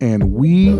And we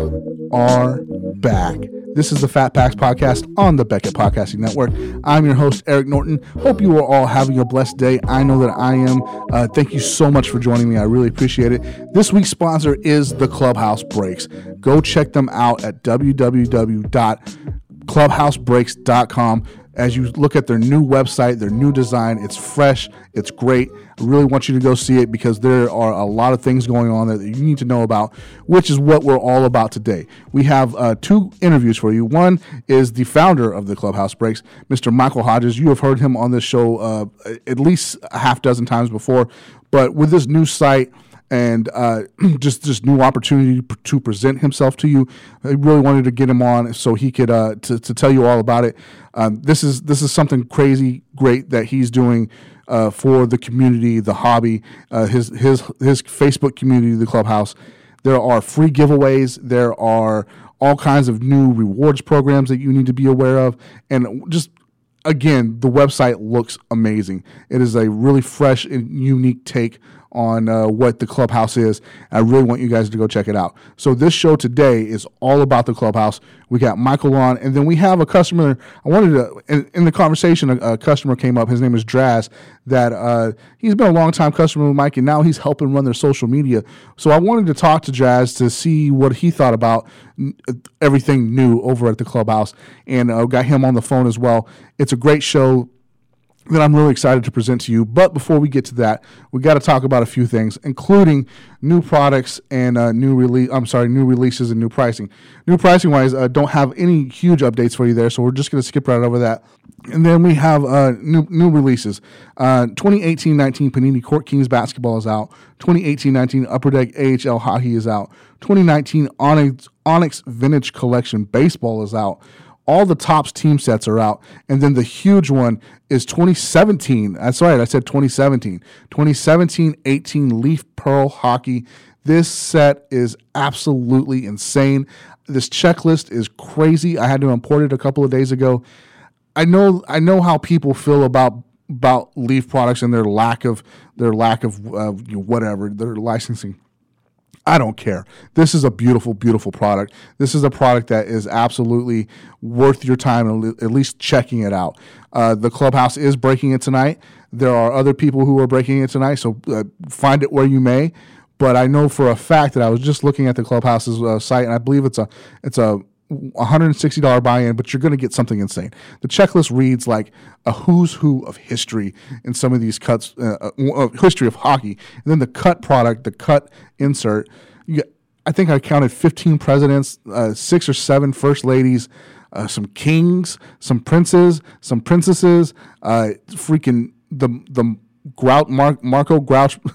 are back. This is the Fat Packs podcast on the Beckett Podcasting Network. I'm your host, Eric Norton. Hope you are all having a blessed day. I know that I am. Uh, thank you so much for joining me. I really appreciate it. This week's sponsor is the Clubhouse Breaks. Go check them out at www.clubhousebreaks.com as you look at their new website, their new design. It's fresh, it's great. I really want you to go see it because there are a lot of things going on there that you need to know about, which is what we're all about today. We have uh, two interviews for you. One is the founder of the Clubhouse Breaks, Mr. Michael Hodges. You have heard him on this show uh, at least a half dozen times before, but with this new site, and uh, just just new opportunity to present himself to you. I really wanted to get him on so he could uh, to, to tell you all about it. Um, this is this is something crazy great that he's doing uh, for the community, the hobby, uh, his his his Facebook community, the clubhouse. There are free giveaways. There are all kinds of new rewards programs that you need to be aware of, and just again, the website looks amazing. It is a really fresh and unique take on uh, what the clubhouse is. I really want you guys to go check it out. So this show today is all about the clubhouse. We got Michael on, and then we have a customer. I wanted to in, in the conversation, a, a, customer came up. His name is Draz. That uh, he's been a long time customer with Mike, and now he's helping run their social media. So I wanted to talk to Draz to see what he thought about everything new over at the clubhouse, and uh, got him on the phone as well. It's a great show that I'm really excited to present to you. But before we get to that, we got to talk about a few things, including new products and uh, new release. I'm sorry, new releases and new pricing. New pricing wise, uh, don't have any huge updates for you there, so we're just going to skip right over that. And then we have uh, new new releases. 2018-19 uh, Panini Court Kings basketball is out. 2018-19 Upper Deck AHL hockey is out. 2019 Onyx Onyx Vintage Collection baseball is out all the Topps team sets are out. And then the huge one is 2017. That's right, I said 2017. 2017 18 Leaf Pearl Hockey. This set is absolutely insane. This checklist is crazy. I had to import it a couple of days ago. I know I know how people feel about about Leaf products and their lack of their lack of uh, you know, whatever their licensing. I don't care. This is a beautiful, beautiful product. This is a product that is absolutely worth your time at least checking it out. Uh, the clubhouse is breaking it tonight. There are other people who are breaking it tonight, so uh, find it where you may. But I know for a fact that I was just looking at the clubhouse's uh, site, and I believe it's a it's a $160 buy-in, but you're going to get something insane. The checklist reads like a who's who of history in some of these cuts, uh, uh, history of hockey, and then the cut product, the cut insert. You, I think I counted 15 presidents, uh, six or seven first ladies, uh, some kings, some princes, some princesses, uh, freaking the the Grout Mar- Marco Grouch.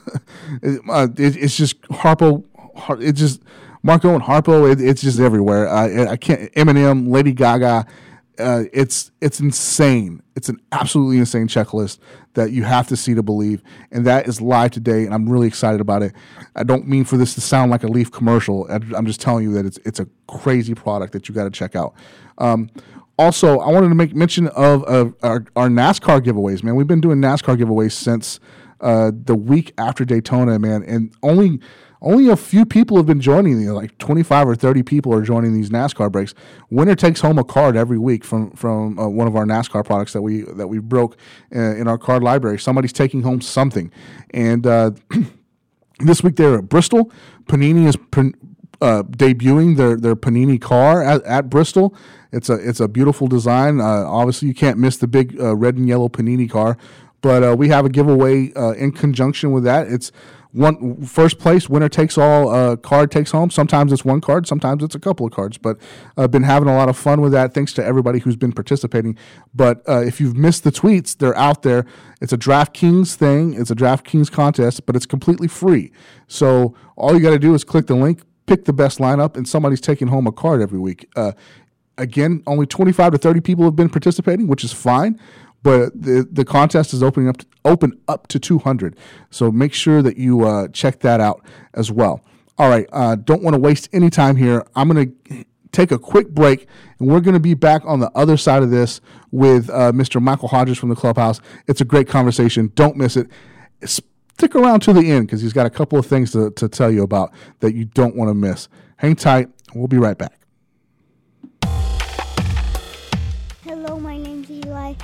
Uh, it, it's just Harpo. It just Marco and Harpo, it, it's just everywhere. I, I can't. Eminem, Lady Gaga. Uh, it's it's insane. It's an absolutely insane checklist that you have to see to believe, and that is live today. And I'm really excited about it. I don't mean for this to sound like a Leaf commercial. I'm just telling you that it's it's a crazy product that you got to check out. Um, also, I wanted to make mention of, of our, our, NASCAR giveaways. Man, we've been doing NASCAR giveaways since uh, the week after Daytona, man, and only only a few people have been joining these, like 25 or 30 people are joining these NASCAR breaks. Winner takes home a card every week from from uh, one of our NASCAR products that we that we broke uh, in our card library. Somebody's taking home something, and uh, this week they're at Bristol. Panini is uh, debuting their their Panini car at, at, Bristol. It's a it's a beautiful design. Uh, obviously, you can't miss the big uh, red and yellow Panini car. But uh, we have a giveaway uh, in conjunction with that. It's one first place winner takes all uh, card takes home. Sometimes it's one card sometimes it's a couple of cards but i've been having a lot of fun with that. Thanks to everybody who's been participating. But uh, if you've missed the tweets they're out there. It's a draftkings thing. It's a draftkings contest but it's completely free. So all you got to do is click the link pick the best lineup and somebody's taking home a card every week. Uh, again only 25 to 30 people have been participating which is fine but the the contest is opening up to, open up to 200 so make sure that you uh, check that out as well all right uh, don't want to waste any time here i'm going to take a quick break, and we're going to be back on the other side of this with uh, Mr. Michael Hodges from the clubhouse. It's a great conversation. Don't miss it. Stick around to the end because he's got a couple of things to, to tell you about that you don't want to miss. Hang tight. We'll be right back.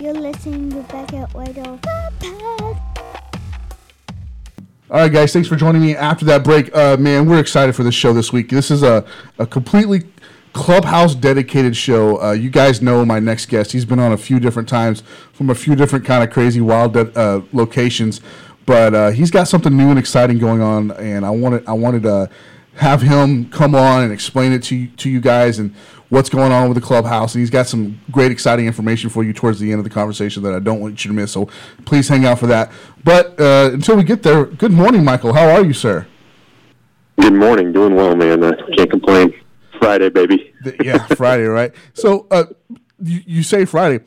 You're listening to Beckett Whiteout all right, guys, thanks for joining me after that break. Uh, man, we're excited for this show this week. This is a, a completely clubhouse dedicated show. Uh, you guys know my next guest. He's been on a few different times from a few different kind of crazy, wild uh, locations, but uh, he's got something new and exciting going on, and I wanted I wanted to have him come on and explain it to to you guys and what's going on with the clubhouse. And he's got some great, exciting information for you towards the end of the conversation that I don't want you to miss. So please hang out for that. But uh, until we get there, good morning, Michael. How are you, sir? Good morning. Doing well, man. I can't complain. Friday, baby. yeah, Friday, right? So uh, you, you say Friday.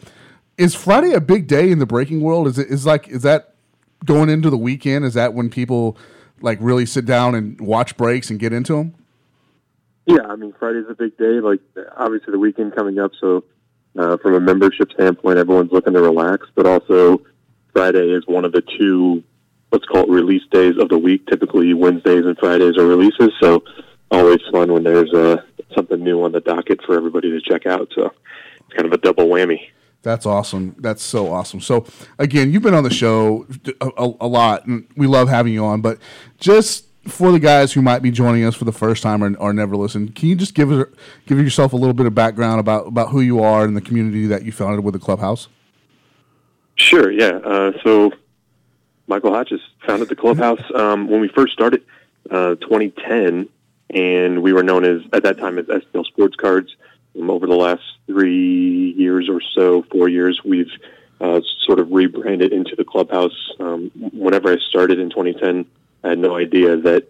Is Friday a big day in the breaking world? Is it is like is that going into the weekend? Is that when people like really sit down and watch breaks and get into them? Yeah, I mean Friday's a big day. Like obviously the weekend coming up, so uh, from a membership standpoint, everyone's looking to relax. But also Friday is one of the two let's call it release days of the week. Typically Wednesdays and Fridays are releases, so always fun when there's uh, something new on the docket for everybody to check out. So it's kind of a double whammy. That's awesome. That's so awesome. So again, you've been on the show a, a, a, lot, and we love having you on. But just for the guys who might be joining us for the first time or, or never listened, can you just give give yourself a little bit of background about about who you are and the community that you founded with the clubhouse? Sure. Yeah. Uh, so Michael Hodges founded the clubhouse um, when we first started, uh, 2010, and we were known as at that time as STL Sports Cards. Um, over the last three years or so, four years, we've uh, sort of rebranded into the clubhouse. Um, whenever I started in 2010, I had no idea that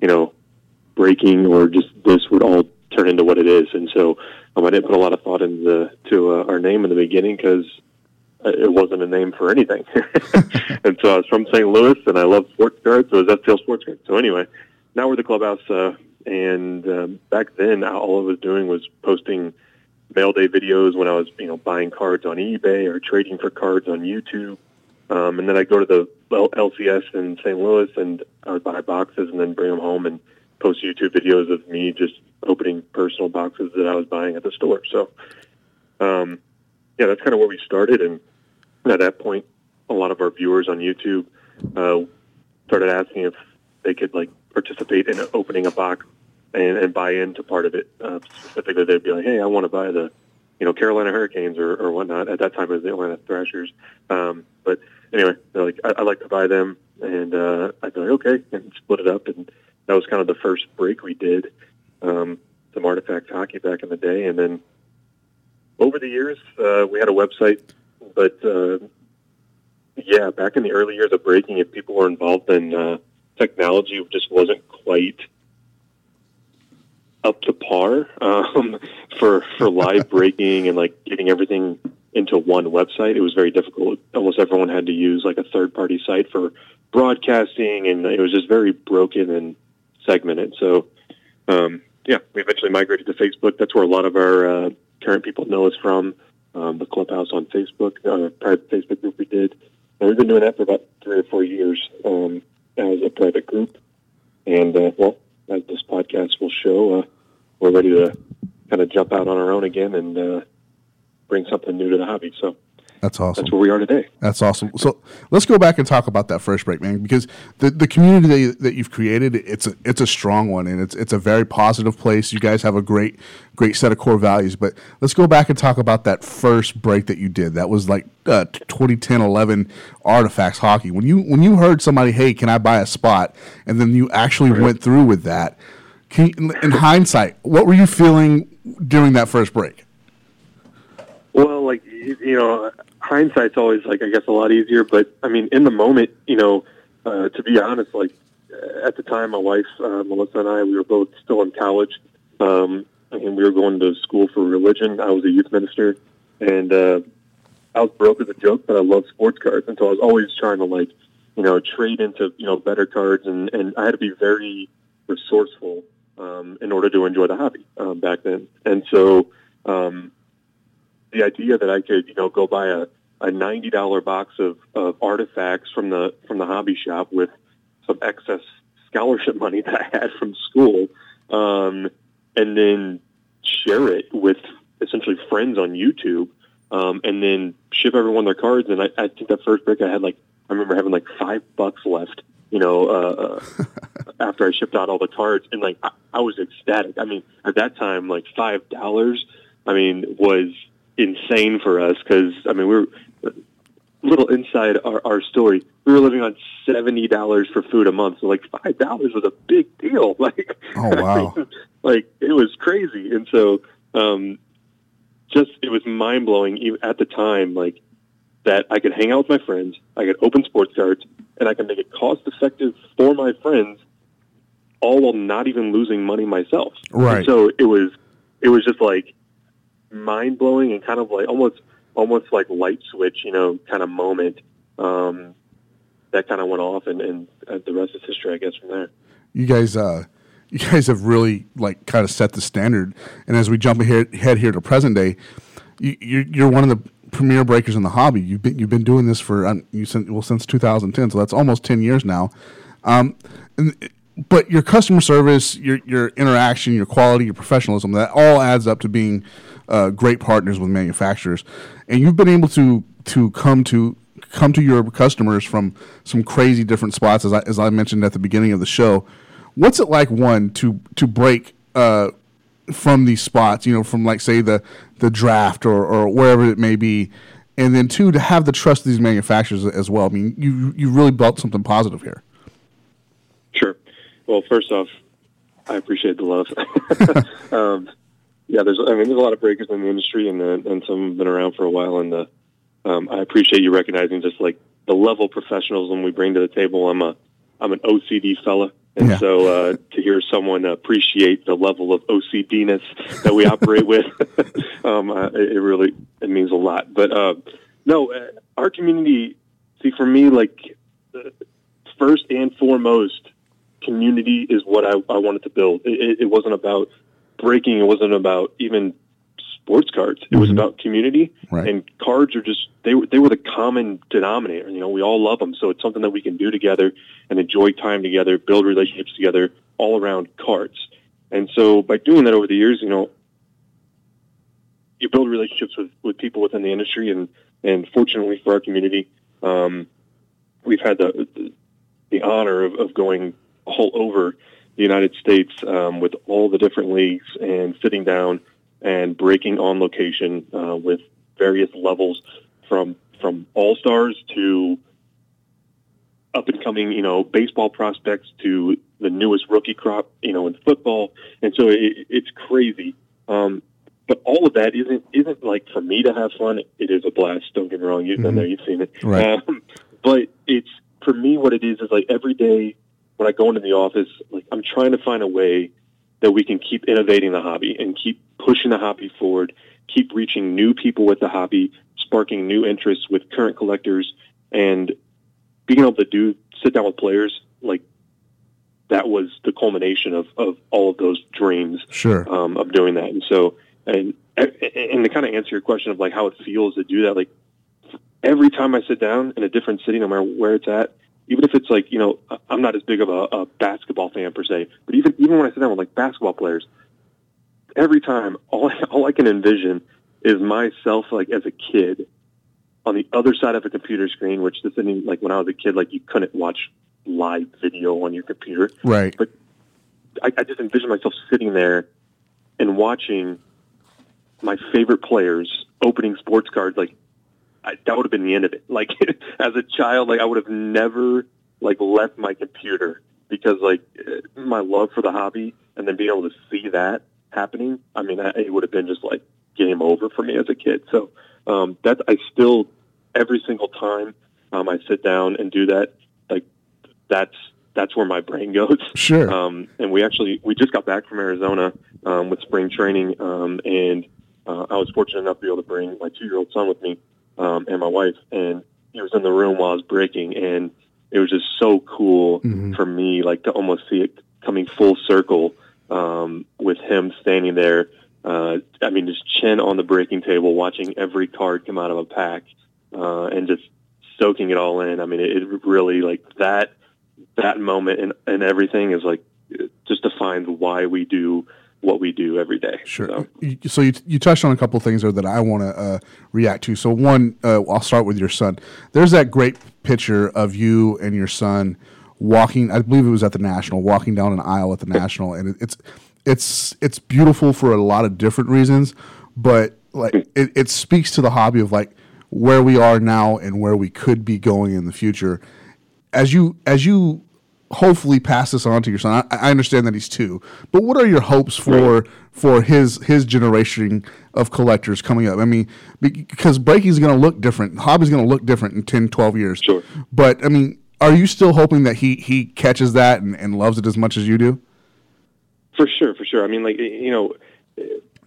you know breaking or just this would all turn into what it is, and so um, I didn't put a lot of thought into to uh, our name in the beginning because uh, it wasn't a name for anything. and so I was from St. Louis, and I love sports cards, so it was STL Sports Cards. So anyway, now we're the clubhouse. Uh, and um, back then, all I was doing was posting mail day videos when I was, you know, buying cards on eBay or trading for cards on YouTube. Um, and then I'd go to the LCS in St. Louis and I would buy boxes and then bring them home and post YouTube videos of me just opening personal boxes that I was buying at the store. So, um, yeah, that's kind of where we started. And at that point, a lot of our viewers on YouTube uh, started asking if they could like participate in opening a box and, and buy into part of it. Uh, specifically, they'd be like, "Hey, I want to buy the, you know, Carolina Hurricanes or, or whatnot." At that time, it was the Atlanta Thrashers. Um, but anyway, they're like, I, "I like to buy them," and uh, I'd be like, "Okay," and split it up. And that was kind of the first break we did. Um, some artifact hockey back in the day, and then over the years, uh, we had a website, but uh, yeah, back in the early years of breaking, if people were involved in uh, technology, just wasn't quite up to par um, for for live breaking and like getting everything into one website. It was very difficult. Almost everyone had to use like a third party site for broadcasting, and it was just very broken and segmented. So, um, yeah, we eventually migrated to Facebook. That's where a lot of our uh, current people know us from. Um, the Clubhouse on Facebook, uh, private Facebook group we did. And we've been doing that for about three or four years um, as a private group. And, uh, well, as this podcast will show, uh, we're ready to kind of jump out on our own again and uh, bring something new to the hobby. So that's awesome. That's where we are today. That's awesome. So let's go back and talk about that first break, man, because the, the community that, you, that you've created, it's a, it's a strong one and it's, it's a very positive place. You guys have a great, great set of core values, but let's go back and talk about that first break that you did. That was like uh, 2010, 11 artifacts hockey. When you, when you heard somebody, Hey, can I buy a spot? And then you actually right. went through with that. You, in hindsight, what were you feeling during that first break? Well, like you know, hindsight's always like I guess a lot easier. But I mean, in the moment, you know, uh, to be honest, like at the time, my wife uh, Melissa and I, we were both still in college, um, and we were going to school for religion. I was a youth minister, and uh, I was broke as a joke, but I love sports cards, and so I was always trying to like, you know, trade into you know better cards, and and I had to be very resourceful um, in order to enjoy the hobby um, back then. And so um, the idea that I could, you know, go buy a, a ninety dollar box of, of artifacts from the from the hobby shop with some excess scholarship money that I had from school, um, and then share it with essentially friends on YouTube, um, and then ship everyone their cards. And I, I think that first break I had like I remember having like five bucks left, you know, uh, uh, after I shipped out all the cards, and like I, I was ecstatic. I mean, at that time, like five dollars, I mean, was insane for us because I mean we were little inside our, our story. We were living on seventy dollars for food a month, so like five dollars was a big deal. Like, oh wow, like it was crazy, and so um, just it was mind blowing at the time. Like that, I could hang out with my friends, I could open sports cards, and I could make it cost effective for my friends, all while not even losing money myself. Right. And so it was, it was just like mind blowing and kind of like almost almost like light switch, you know, kind of moment um, that kind of went off, and, and uh, the rest is history, I guess, from there. You guys, uh, you guys have really like kind of set the standard. And as we jump ahead, head here to present day, you, you're, you're one of the premier breakers in the hobby. You've been you've been doing this for um, you since well since 2010, so that's almost 10 years now. Um, and, but your customer service, your your interaction, your quality, your professionalism, that all adds up to being uh, great partners with manufacturers, and you've been able to to come to come to your customers from some crazy different spots, as I, as I mentioned at the beginning of the show. What's it like, one, to to break uh, from these spots, you know, from like say the the draft or, or wherever it may be, and then two, to have the trust of these manufacturers as well. I mean, you you really built something positive here. Sure. Well, first off, I appreciate the love. um, yeah, there's I mean there's a lot of breakers in the industry, and uh, and some have been around for a while, and uh, um, I appreciate you recognizing just like the level of professionalism we bring to the table. I'm a I'm an OCD fella, and yeah. so uh, to hear someone appreciate the level of OCDness that we operate with, um, uh, it really it means a lot. But uh, no, uh, our community. See, for me, like first and foremost, community is what I, I wanted to build. It, it wasn't about breaking. It wasn't about even sports cards. It mm-hmm. was about community, right. and cards are just they were they were the common denominator. You know, we all love them, so it's something that we can do together and enjoy time together, build relationships together, all around cards. And so, by doing that over the years, you know, you build relationships with with people within the industry, and and fortunately for our community, um, we've had the the, the honor of, of going all over the United States um, with all the different leagues and sitting down and breaking on location uh, with various levels from from all stars to up and coming, you know, baseball prospects to the newest rookie crop, you know, in football, and so it, it's crazy. Um, but all of that isn't isn't like for me to have fun. It is a blast. Don't get me wrong. You've been mm-hmm. there. You've seen it. Right. Um, but it's for me what it is is like every day when I go into the office, like I'm trying to find a way that we can keep innovating the hobby and keep pushing the hobby forward, keep reaching new people with the hobby, sparking new interests with current collectors, and being able to do sit down with players like that was the culmination of, of all of those dreams sure. um, of doing that. And so, and and to kind of answer your question of like how it feels to do that, like every time I sit down in a different city, no matter where it's at, even if it's like you know I'm not as big of a, a basketball fan per se, but even even when I sit down with like basketball players, every time all I, all I can envision is myself like as a kid on the other side of a computer screen, which this isn't like when I was a kid, like you couldn't watch live video on your computer, right? But I, I just envision myself sitting there and watching my favorite players opening sports cards, like I, that would have been the end of it. Like as a child, like I would have never like left my computer because like my love for the hobby and then being able to see that happening. I mean, it would have been just like game over for me as a kid. So um, that's I still every single time um, I sit down and do that, like that's that's where my brain goes. Sure. Um, and we actually we just got back from Arizona um, with spring training, um, and uh, I was fortunate enough to be able to bring my two year old son with me um, and my wife, and he was in the room while I was breaking, and it was just so cool Mhm. for me, like to almost see it coming full circle um, with him standing there. Uh, I mean, just chin on the breaking table, watching every card come out of a pack, uh, and just soaking it all in. I mean, it, it really like that that moment and, and everything is like just defines why we do what we do every day. Sure. So, so you, you touched on a couple things there that I want to uh, react to. So one, uh, I'll start with your son. There's that great picture of you and your son walking. I believe it was at the National, walking down an aisle at the National, and it, it's it's it's beautiful for a lot of different reasons, but like it, it speaks to the hobby of like where we are now and where we could be going in the future. As you as you hopefully pass this on to your son. I, I, understand that he's two, but what are your hopes for right. for his his generation of collectors coming up? I mean, because breaking is going to look different, hobby's going to look different in 10, 12 years. Sure. But I mean, are you still hoping that he he catches that and, and loves it as much as you do? For sure, for sure. I mean, like you know,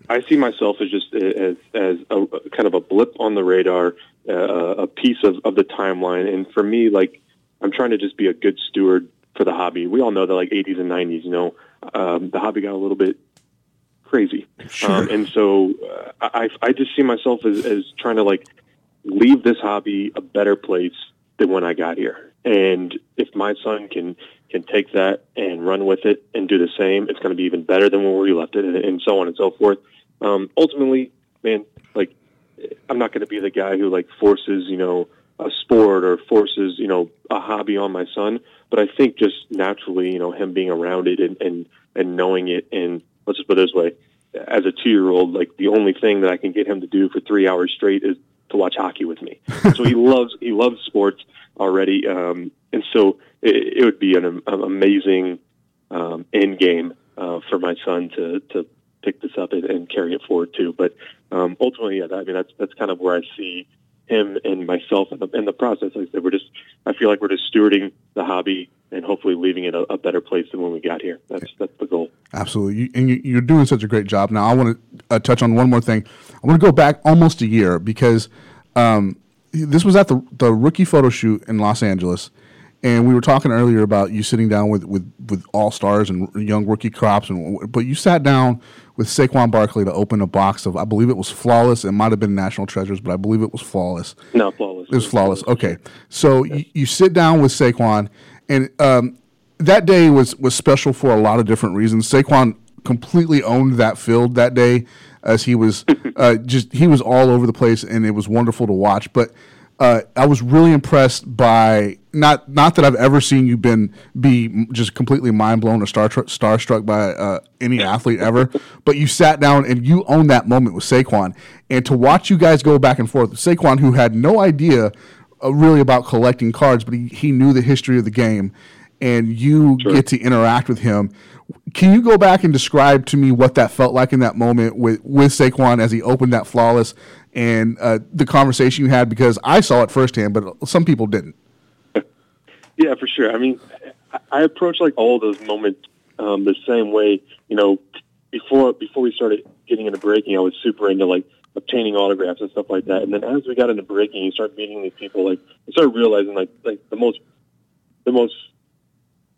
I see myself as just as as a, kind of a blip on the radar, uh, a piece of of the timeline, and for me, like. I'm trying to just be a good steward for the hobby. We all know that like 80s and 90s, you know, um, the hobby got a little bit crazy, sure. um, and so uh, I I just see myself as, as trying to like leave this hobby a better place than when I got here. And if my son can can take that and run with it and do the same, it's going to be even better than when we left it, and, and so on and so forth. Um, ultimately, man, like I'm not going to be the guy who like forces you know a sport or forces you know a hobby on my son but i think just naturally you know him being around it and and, and knowing it and let's just put it this way as a two year old like the only thing that i can get him to do for three hours straight is to watch hockey with me. So he loves he loves sports already um and so it, it would be an, an amazing um end game uh for my son to to pick this up and, and carry it forward too but um ultimately yeah i mean that's that's kind of where i see him and myself in the, in the process. Like I said, we're just, I feel like we're just stewarding the hobby and hopefully leaving it a, a better place than when we got here. That's that's the goal. Absolutely, you, and you, are doing such a great job. Now, I want to uh, touch on one more thing. I want to go back almost a year because um, this was at the the rookie photo shoot in Los Angeles. And we were talking earlier about you sitting down with, with, with all stars and young rookie crops, and but you sat down with Saquon Barkley to open a box of I believe it was flawless. It might have been National Treasures, but I believe it was flawless. No, flawless. It was flawless. Okay, so you, you, sit down with Saquon, and um, that day was was special for a lot of different reasons. Saquon completely owned that field that day, as he was uh, just he was all over the place, and it was wonderful to watch. But uh, I was really impressed by not not that I've ever seen you been be just completely mind blown or star starstruck by uh, any athlete ever, but you sat down and you owned that moment with Saquon, and to watch you guys go back and forth, Saquon who had no idea uh, really about collecting cards, but he, he knew the history of the game, and you sure. get to interact with him. Can you go back and describe to me what that felt like in that moment with with Saquon as he opened that flawless and uh, the conversation you had because I saw it firsthand, but some people didn't. Yeah, for sure. I mean, I approach like all those moments um, the same way. You know, before before we started getting into breaking, I was super into like obtaining autographs and stuff like that. And then as we got into breaking, you start meeting these people. Like, I start realizing like like the most the most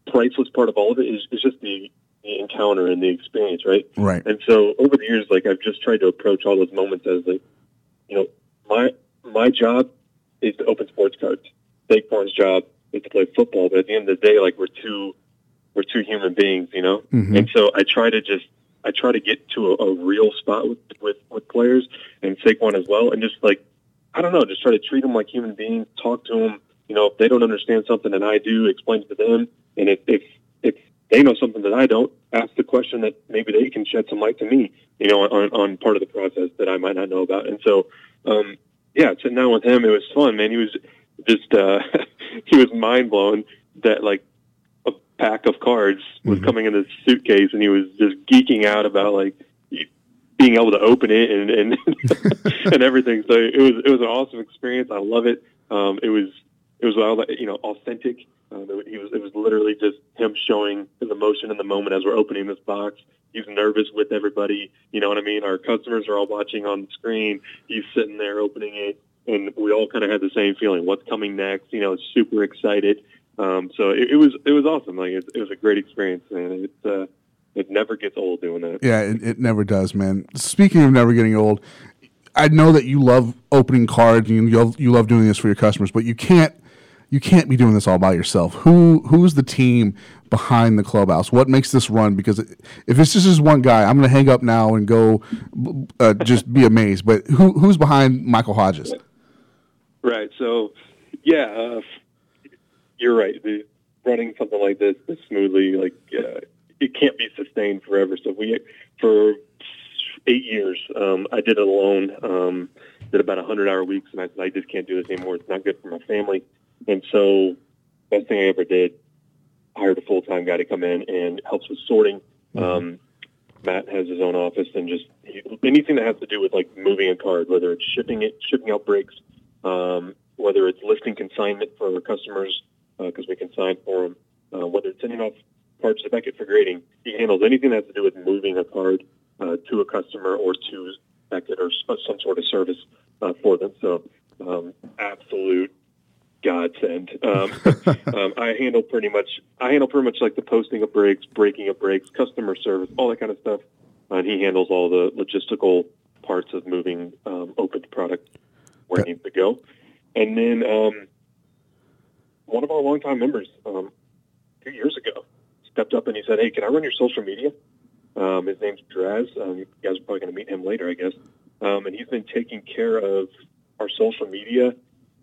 priceless part of all of it is, is just the, the encounter and the experience, right? Right. And so over the years, like I've just tried to approach all those moments as like you know, my my job is to open sports cards. Saquon's job is to play football. But at the end of the day, like we're two we're two human beings, you know. Mm-hmm. And so I try to just I try to get to a, a real spot with, with with players and Saquon as well, and just like I don't know, just try to treat them like human beings. Talk to them. You know, if they don't understand something and I do, explain it to them. And if if if they know something that I don't, ask the question that maybe they can shed some light to me, you know, on, on part of the process that I might not know about. And so, um, yeah, sitting down with him, it was fun, man. He was just, uh, he was mind blown that like a pack of cards was mm-hmm. coming in this suitcase and he was just geeking out about like being able to open it and, and, and everything. So it was, it was an awesome experience. I love it. Um, it was, it was, all you know, authentic it, he was, it was literally just him showing his emotion in the moment as we're opening this box. He's nervous with everybody. You know what I mean? Our customers are all watching on the screen. He's sitting there opening it, and we all kind of had the same feeling. What's coming next? You know, super excited. Um, so it, it was it was awesome. Like it, it was a great experience, man. It's uh, it never gets old doing that. Yeah, it, it never does, man. Speaking of never getting old, I know that you love opening cards and you love, you love doing this for your customers, but you can't you can't be doing this all by yourself. Who who's the team behind the clubhouse? What makes this run? Because if it's just one guy, I'm going to hang up now and go uh, just be amazed. But who who's behind Michael Hodges? Right. So, yeah, uh, you're right. The, running something like this, this smoothly, like uh, it can't be sustained forever. So we for eight years, um, I did it alone. Um, did about a hundred hour weeks, and I I just can't do this anymore. It's not good for my family. And so, best thing I ever did, hired a full time guy to come in and helps with sorting. Mm-hmm. Um, Matt has his own office and just anything that has to do with like moving a card, whether it's shipping it, shipping out breaks, um, whether it's listing consignment for our customers because uh, we consign for them, uh, whether it's sending off cards to Beckett for grading. He handles anything that has to do with moving a card uh, to a customer or to Beckett or some sort of service uh, for them. So um, absolute godsend. Um, um, I handle pretty much. I handle pretty much like the posting of breaks, breaking of breaks, customer service, all that kind of stuff. And he handles all the logistical parts of moving um, opened product where it needs to go. And then um, one of our longtime members, um, two years ago, stepped up and he said, "Hey, can I run your social media?" Um, his name's Draz. Um, you guys are probably going to meet him later, I guess. Um, and he's been taking care of our social media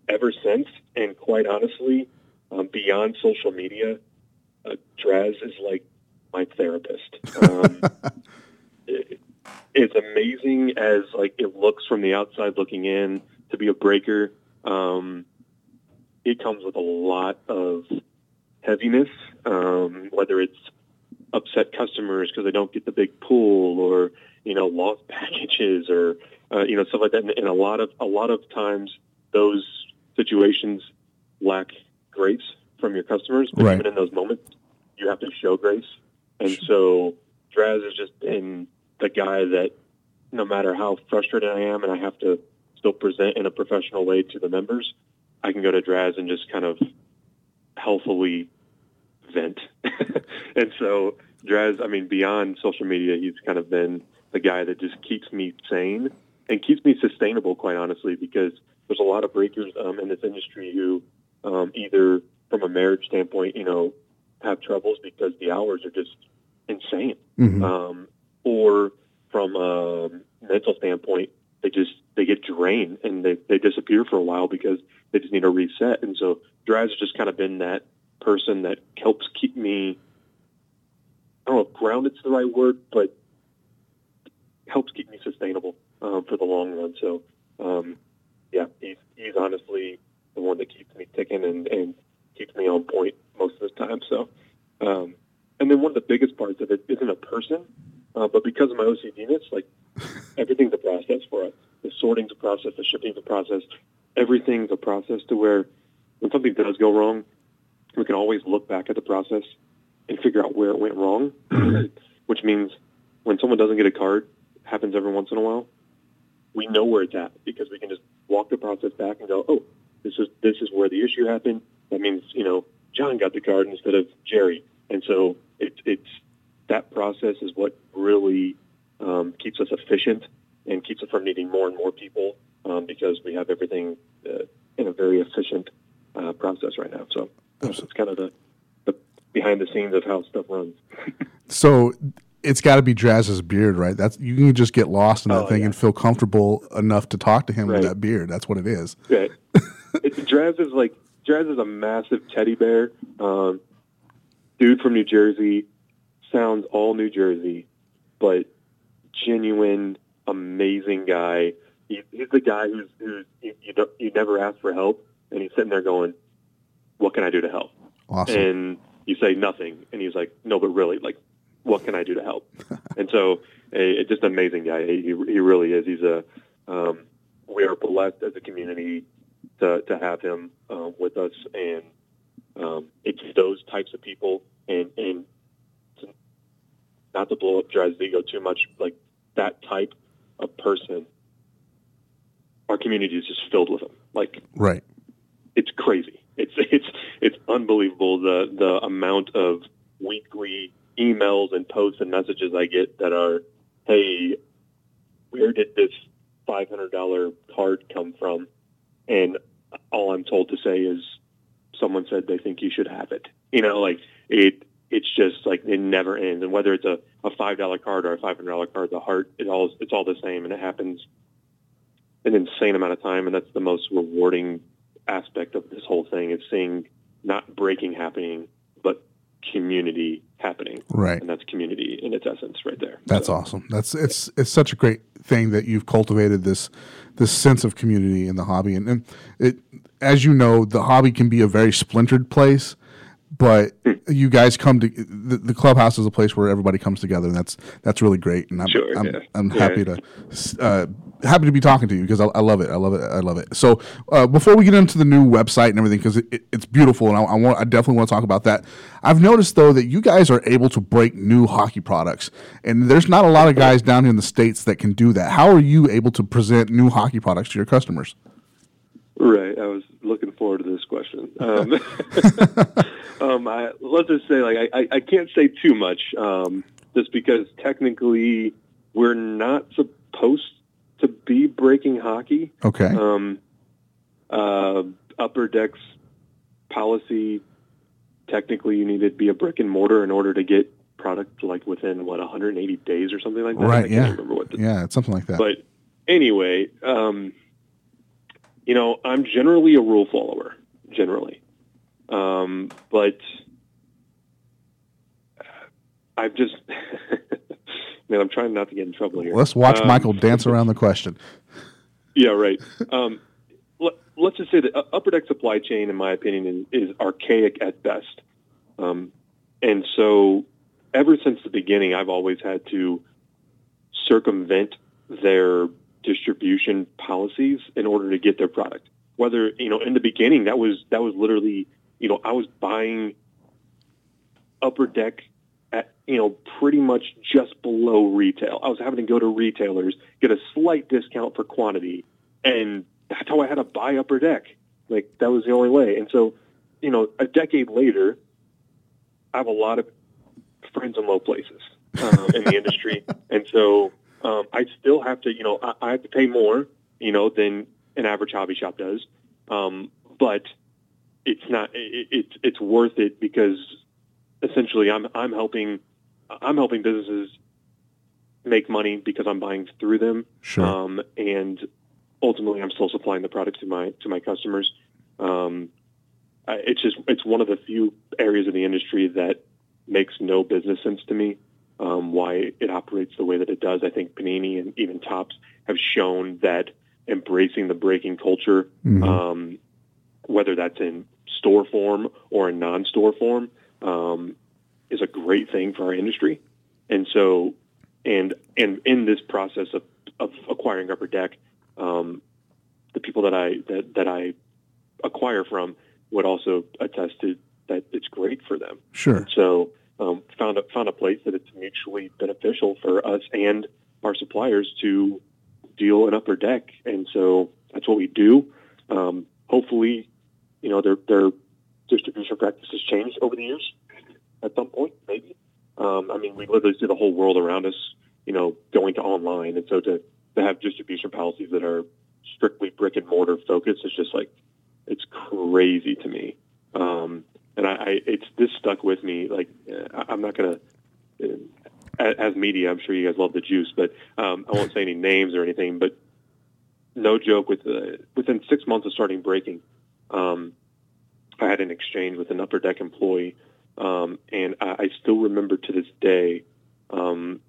ever since. And quite honestly, um, beyond social media, uh, Draz is like my therapist. Um, it, it's amazing as like it looks from the outside looking in to be a breaker. Um, it comes with a lot of heaviness, um, whether it's upset customers because they don't get the big pull or you know lost packages or uh, you know stuff like that. And, and a lot of a lot of times those situations lack grace from your customers, but right. even in those moments, you have to show grace. And so Draz is just in the guy that no matter how frustrated I am and I have to still present in a professional way to the members, I can go to Draz and just kind of healthily vent. and so Draz, I mean, beyond social media, he's kind of been the guy that just keeps me sane and keeps me sustainable, quite honestly, because there's a lot of breakers um, in this industry who um, either from a marriage standpoint, you know, have troubles because the hours are just insane, mm-hmm. um, or from a mental standpoint, they just they get drained and they, they disappear for a while because they just need a reset. And so Draz has just kind of been that person that helps keep me, I don't know if grounded's the right word, but helps keep me sustainable um, for the long run. So, um, yeah, he's, he's honestly the one that keeps me ticking and, and keeps me on point most of the time. So, um, and then one of the biggest parts of it isn't a person, uh, but because of my OCDness, like everything's a process for us. The sorting's a process, the shipping's a process, everything's a process to where when something does go wrong, we can always look back at the process and figure out where it went wrong, which means when someone doesn't get a card, happens every once in a while, we know where it's at because we can just walk the process back and go, oh, this is this is where the issue happened. That means you know John got the card instead of Jerry, and so it's it's that process is what really um, keeps us efficient and keeps us from needing more and more people um, because we have everything uh, in a very efficient uh, process right now. So it's kind of the, the behind the scenes of how stuff runs. so it's got to be Draz's beard, right? That's you can just get lost in that oh, thing yeah. and feel comfortable enough to talk to him right. with that beard. That's what it is. Right. Draz is like Draz is a massive teddy bear. Um, dude from New Jersey sounds all New Jersey, but genuine, amazing guy. He, he's the guy who's, who's you, you, don't, you never ask for help, and he's sitting there going, "What can I do to help?" Awesome. And you say nothing, and he's like, "No, but really, like, what can I do to help?" and so, a, a, just an amazing guy. He, he really is. He's a um, we are blessed as a community to to have him uh, with us, and um, it's those types of people, and and to, not to blow up Draz's ego too much, like that type of person, our community is just filled with them. Like, right? It's crazy. It's it's it's unbelievable the the amount of weekly emails and posts and messages I get that are, "Hey, where did this five hundred dollar card come from?" And all I'm told to say is, "Someone said they think you should have it." You know, like it. It's just like it never ends. And whether it's a, a five dollar card or a five hundred dollar card, the heart it all it's all the same, and it happens an insane amount of time, and that's the most rewarding aspect of this whole thing is seeing not breaking happening, but community happening. Right. And that's community in its essence right there. That's so. awesome. That's it's it's such a great thing that you've cultivated this this sense of community in the hobby. And, and it as you know, the hobby can be a very splintered place but you guys come to the, the, clubhouse is a place where everybody comes together, and that's that's really great. And I'm sure, I'm, yeah. I'm, happy yeah. to uh, happy to be talking to you because I, I, love it. I love it. I love it. So uh, before we get into the new website and everything, because it, it, it's beautiful, and I, I, want I definitely want to talk about that. I've noticed though that you guys are able to break new hockey products, and there's not a lot of guys down here in the states that can do that. How are you able to present new hockey products to your customers? Right. I was looking forward to this question. Um, um, I, let's just say, like, I, I can't say too much, um, just because technically we're not supposed to be breaking hockey. Okay. Um, uh, upper decks policy. Technically, you need to be a brick and mortar in order to get product like within what 180 days or something like that. Right. yeah. remember what. The, yeah, it's something like that. But anyway. Um, you know, I'm generally a rule follower, generally. Um, but I've just, man, I'm trying not to get in trouble here. Let's watch um, Michael dance around the question. Yeah, right. Um, let, us just say that upper deck supply chain, in my opinion, is, is archaic at best. Um, and so ever since the beginning, I've always had to circumvent their distribution policies in order to get their product. Whether you know in the beginning that was that was literally you know I was buying upper deck at you know pretty much just below retail. I was having to go to retailers get a slight discount for quantity, and that's how I had to buy upper deck. Like that was the only way. And so you know a decade later, I have a lot of friends in low places um, in the industry, and so um, I still have to, you know, I, I have to pay more, you know, than an average hobby shop does. Um, but it's not, it, it's, it's worth it because essentially I'm, I'm helping, I'm helping businesses make money because I'm buying through them. Sure. Um, and ultimately I'm still supplying the product to my, to my customers. Um, it's just, it's one of the few areas of the industry that makes no business sense to me um, why it operates the way that it does. I think Panini and even Topps have shown that embracing the breaking culture, mm-hmm. um, whether that's in store form or in non-store form, um, is a great thing for our industry. And so, and and in this process of, of acquiring Upper Deck, um, the people that I that, that I acquire from would also attest to that it's great for them. Sure. And so um, found a, found a place that it's mutually beneficial for us and our suppliers to deal an upper deck, and so that's what we do. Um, hopefully, you know their their distribution practices changed over the years. At some point, maybe. Um, I mean, we literally see the whole world around us, you know, going to online, and so to to have distribution policies that are strictly brick and mortar focused is just like it's crazy to me. Um, and I, I it's this stuck with me. Like uh, I'm not gonna. Uh, as media, I'm sure you guys love the juice, but um, I won't say any names or anything. But no joke, with uh, within six months of starting breaking, um, I had an exchange with an upper deck employee, um, and I, I still remember to this day. Um,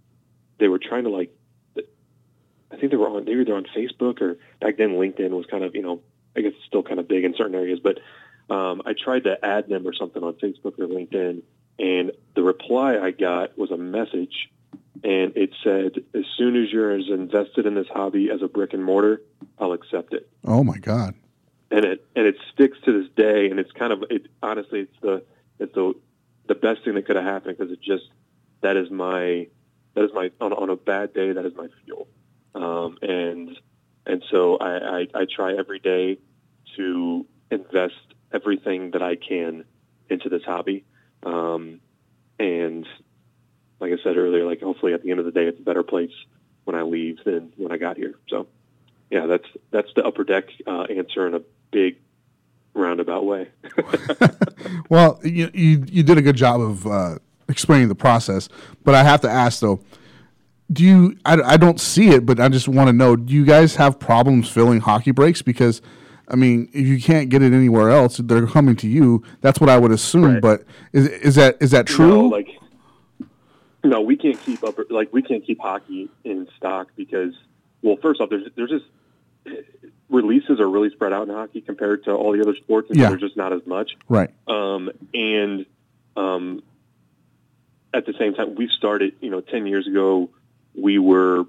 they were trying to like, I think they were on they were either on Facebook or back then LinkedIn was kind of you know I guess still kind of big in certain areas, but um, I tried to add them or something on Facebook or LinkedIn, and the reply I got was a message, and it said, "As soon as you're as invested in this hobby as a brick and mortar, I'll accept it." Oh my God! And it and it sticks to this day, and it's kind of it. Honestly, it's the it's the the best thing that could have happened because it just that is my that is my on, on a bad day that is my fuel, um, and and so I, I I try every day to invest everything that I can into this hobby. Um, and like I said earlier, like hopefully at the end of the day, it's a better place when I leave than when I got here. So, yeah, that's that's the upper deck uh, answer in a big roundabout way. well, you, you you did a good job of uh, explaining the process, but I have to ask though. Do you? I, I don't see it, but I just want to know. Do you guys have problems filling hockey breaks? Because, I mean, if you can't get it anywhere else, they're coming to you. That's what I would assume. Right. But is is that is that true? No, like, no, we can't keep up. Like, we can't keep hockey in stock because, well, first off, there's there's just releases are really spread out in hockey compared to all the other sports, and Yeah. there's just not as much. right. Um, and um, at the same time, we started, you know, 10 years ago, we were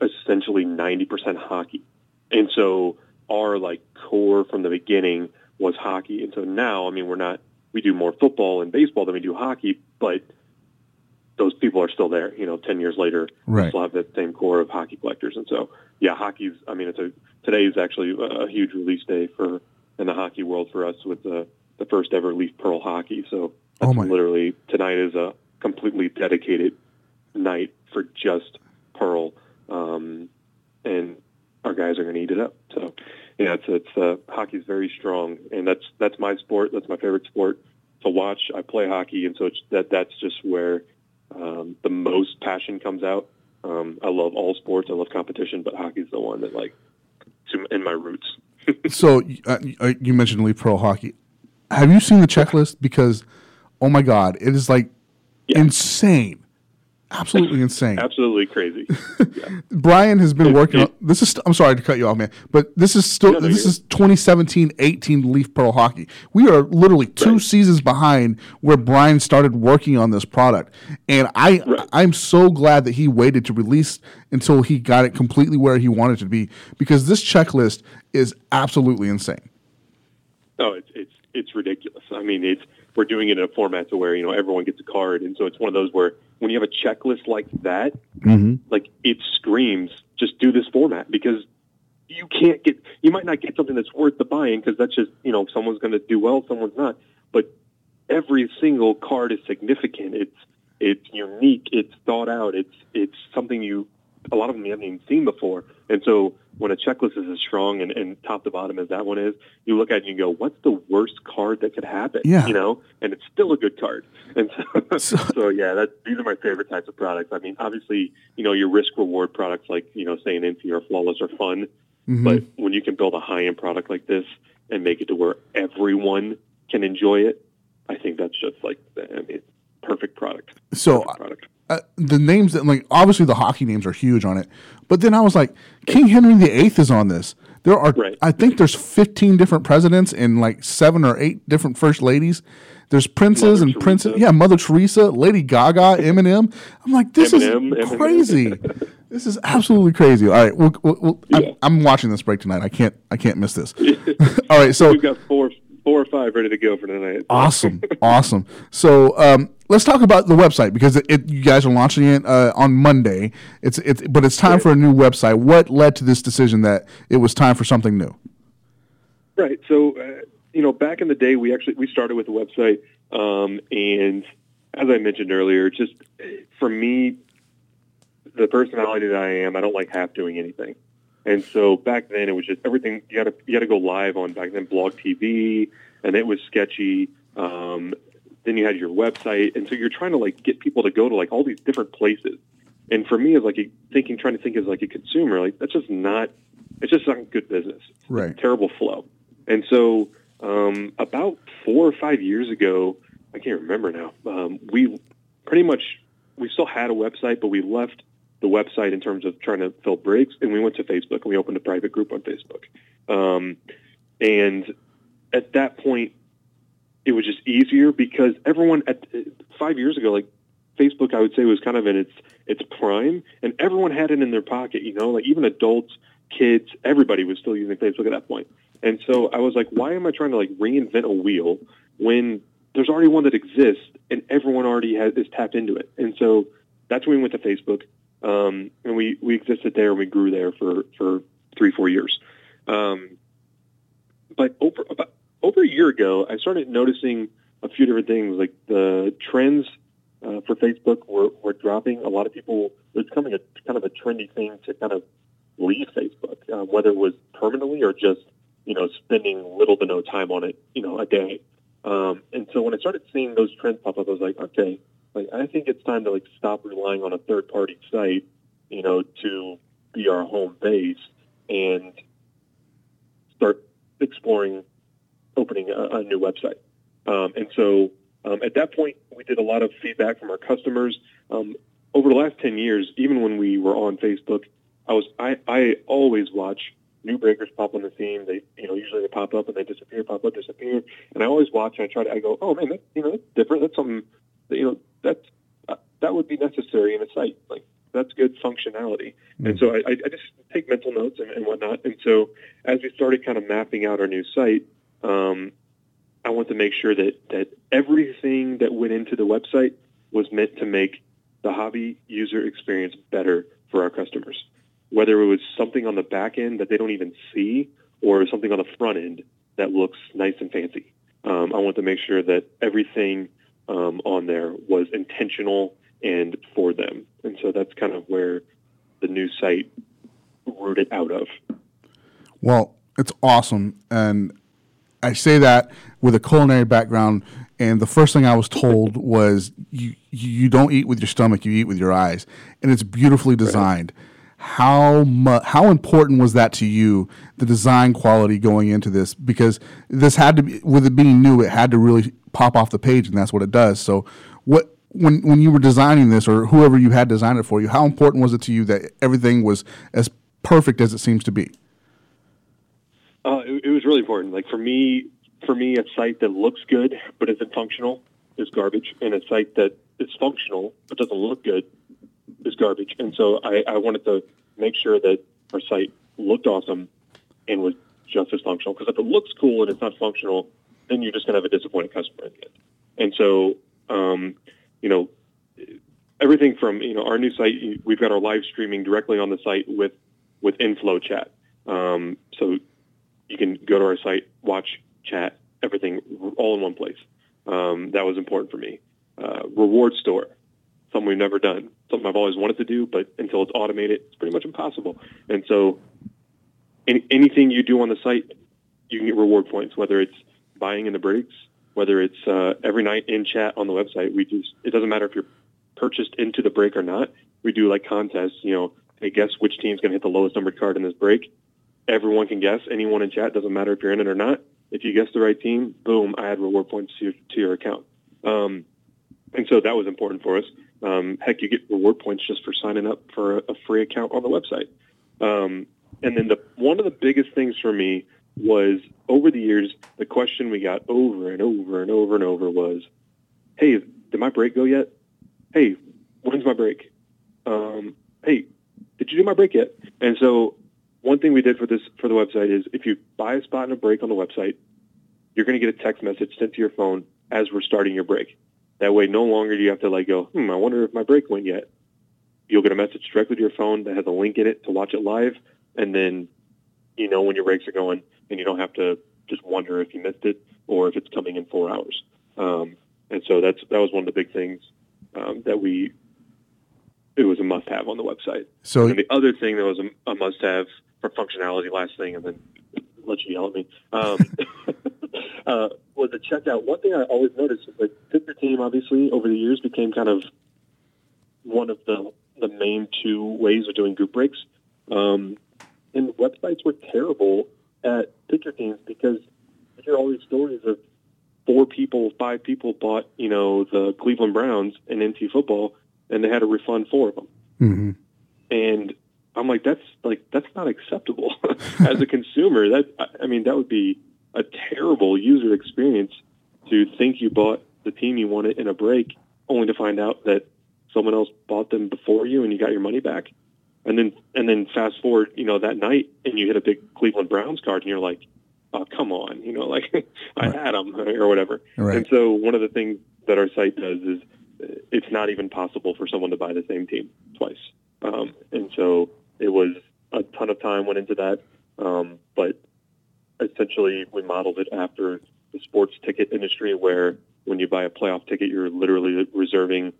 essentially 90% hockey. And so our like core from the beginning was hockey. And so now, I mean, we're not, we do more football and baseball than we do hockey, but those people are still there, you know, 10 years later, Right. still have that same core of hockey collectors. And so, yeah, hockey's, I mean, it's a, today is actually a, huge release day for, in the hockey world for us with the, the first ever Leaf Pearl hockey. So Oh my. literally tonight is a completely dedicated night for just Pearl. Um, and our guys are going to eat it up. So yeah, it's, it's, uh, hockey's very strong and that's, that's my sport. That's my favorite sport to watch. I play hockey. And so it's that, that's just where, um, the most passion comes out. Um, I love all sports. I love competition, but hockey's the one that like, to, in my roots. So uh, you- you mentioned Leaf Pearl Hockey. Have you seen the checklist? Because, oh my God, it is like Yeah. insane, absolutely insane. Absolutely crazy. Brian has been It- working. it- on, this is. I'm sorry to cut you off, man, but this is still. No, no, this is 2017-18 Leaf Pearl Hockey. We are literally two Right. seasons behind where Brian started working on this product, and I Right. I'm so glad that he waited to release until he got it completely where he wanted it to be because this checklist is absolutely insane. No, it's it's it's ridiculous. I mean, it's we're doing it in a format to where you know everyone gets a card, and so it's one of those where when you have a checklist like that, mm-hmm. like it screams, just do this format because you can't get you might not get something that's worth the buying because that's just you know someone's going to do well, someone's not, but every single card is significant. It's it's unique. It's thought out. It's it's something you a lot of them you haven't even seen before. And so when a checklist is as strong and, and top to bottom as that one is, you look at it and you go, "What's the worst card that could happen?" Yeah. you know, and it's still a good card. And so, So- so yeah, that these are my favorite types of products. I mean, obviously, you know, your risk reward products like you know, say an or Flawless are fun, Mm-hmm. but when you can build a high end product like this and make it to where everyone can enjoy it, I think that's just like I mean, perfect product. So Perfect product. Uh, the names that like obviously the hockey names are huge on it, but then I was like, King Henry VIII is on this. There are, Right. I think there's 15 different presidents and like seven or eight different first ladies. There's princes Mother and princes. Yeah, Mother Teresa, Lady Gaga, Eminem. I'm like, this Eminem, is Eminem. crazy. this is absolutely crazy. All right, we'll, we'll, we'll, Yeah. I'm, I'm watching this break tonight. I can't, I can't miss this. All right, so We've got four, four or five ready to go for tonight. awesome awesome so um, let's talk about the website because it, it, you guys are launching it uh, on monday it's it's but it's time for a new website what led to this decision that it was time for something new Right. So, uh, you know, back in the day, we actually we started with a website, um, and as I mentioned earlier, just uh, for me, the personality that I am, I don't like half doing anything. And so back then, it was just everything. You got to you got to go live on back then blog TV, and it was sketchy. Um, then you had your website, and so you're trying to like get people to go to like all these different places. And for me, as like a, thinking, trying to think as like a consumer, like that's just not. It's just not good business right terrible flow. And so, um, about four or five years ago, I can't remember now. Um, we pretty much we still had a website, but we left the website in terms of trying to fill breaks, and we went to Facebook and we opened a private group on Facebook. Um, and at that point, it was just easier because everyone at five years ago, like Facebook, I would say was kind of in its its prime, and everyone had it in their pocket. You know, like even adults, kids, everybody was still using Facebook at that point. And so I was like, why am I trying to like reinvent a wheel when there's already one that exists and everyone already has is tapped into it? And so that's when we went to Facebook, um, and we we existed there and we grew there for for three four years. Um, but over about over a year ago, I started noticing a few different things, like the trends uh, for Facebook were, were dropping. A lot of people, it's becoming a kind of a trendy thing to kind of leave Facebook, uh, whether it was permanently or just, you know, spending little to no time on it, you know, a day. Um, and so when I started seeing those trends pop up, I was like, okay, like I think it's time to like stop relying on a third party site, you know, to be our home base and start exploring opening a, a new website. Um, and so um, at that point, we did a lot of feedback from our customers. Um, over the last 10 years, even when we were on Facebook, I was I, I always watch new breakers pop on the scene. They you know usually they pop up and they disappear, pop up, disappear, and I always watch and I try to I go, oh man, that's you know that's different. That's something that, you know that's uh, that would be necessary in a site like that's good functionality. Mm-hmm. And so I, I just take mental notes and, and whatnot. And so as we started kind of mapping out our new site, um, I want to make sure that, that everything that went into the website was meant to make the hobby user experience better for our customers. Whether it was something on the back end that they don't even see or something on the front end that looks nice and fancy. Um, I want to make sure that everything um, on there was intentional and for them. And so that's kind of where the new site rooted out of. Well, it's awesome. And I say that with a culinary background. And the first thing I was told was you, you don't eat with your stomach, you eat with your eyes. And it's beautifully designed. Right. How mu- how important was that to you, the design quality going into this? Because this had to be, with it being new, it had to really pop off the page, and that's what it does. So, what when when you were designing this or whoever you had designed it for you, how important was it to you that everything was as perfect as it seems to be? Uh, it, it, was really important. Like for me, for me, a site that looks good but isn't functional is garbage, and a site that is functional but doesn't look good is garbage. And so I, I wanted to make sure that our site looked awesome and was just as functional. Because if it looks cool and it's not functional, then you're just going to have a disappointed customer in the end. And so um, you know, everything from you know our new site. We've got our live streaming directly on the site with with inflow chat. Um, so you can go to our site, watch, chat, everything all in one place. Um, that was important for me. Uh, reward store, something we've never done, something I've always wanted to do, but until it's automated, it's pretty much impossible. And so, any, anything you do on the site, you can get reward points, whether it's buying in the breaks, whether it's uh, every night in chat on the website. We just it doesn't matter if you're purchased into the break or not. We do like contests. You know, hey, guess which team's going to hit the lowest numbered card in this break. Everyone can guess. Anyone in chat doesn't matter if you're in it or not. If you guess the right team, boom, I add reward points to your, to your account. Um, and so that was important for us. Um, heck, you get reward points just for signing up for a, a free account on the website. Um, and then the one of the biggest things for me was over the years, the question we got over and over and over and over was, "Hey, did my break go yet? Hey, when's my break? Um, hey, did you do my break yet?" And so, one thing we did for this for the website is, if you buy a spot in a break on the website, you're going to get a text message sent to your phone as we're starting your break. That way, no longer do you have to like go, "Hmm, I wonder if my break went yet." You'll get a message directly to your phone that has a link in it to watch it live, and then you know when your breaks are going and you don't have to just wonder if you missed it or if it's coming in four hours. Um, and so that's that was one of the big things um, that we it was a must-have on the website. So and the other thing that was a, a must-have for functionality, last thing, and then let you yell at me, um, uh, was the checkout. One thing I always noticed is like Your Team, obviously, over the years became kind of one of the the main two ways of doing group breaks. Um, and websites were terrible at picture teams because I hear all these stories of four people, five people bought, you know, the Cleveland Browns in NT football, and they had to refund four of them. Mm-hmm. And I'm like, that's like that's not acceptable as a consumer. That I mean, that would be a terrible user experience to think you bought the team you wanted in a break, only to find out that someone else bought them before you and you got your money back and then and then fast forward, you know, that night, and you hit a big Cleveland Browns card, and you're like, oh, come on, you know, like I right. had them or whatever. Right. And so one of the things that our site does is it's not even possible for someone to buy the same team twice. Um, and so it was a ton of time went into that, um, but essentially we modeled it after the sports ticket industry where when you buy a playoff ticket, you're literally reserving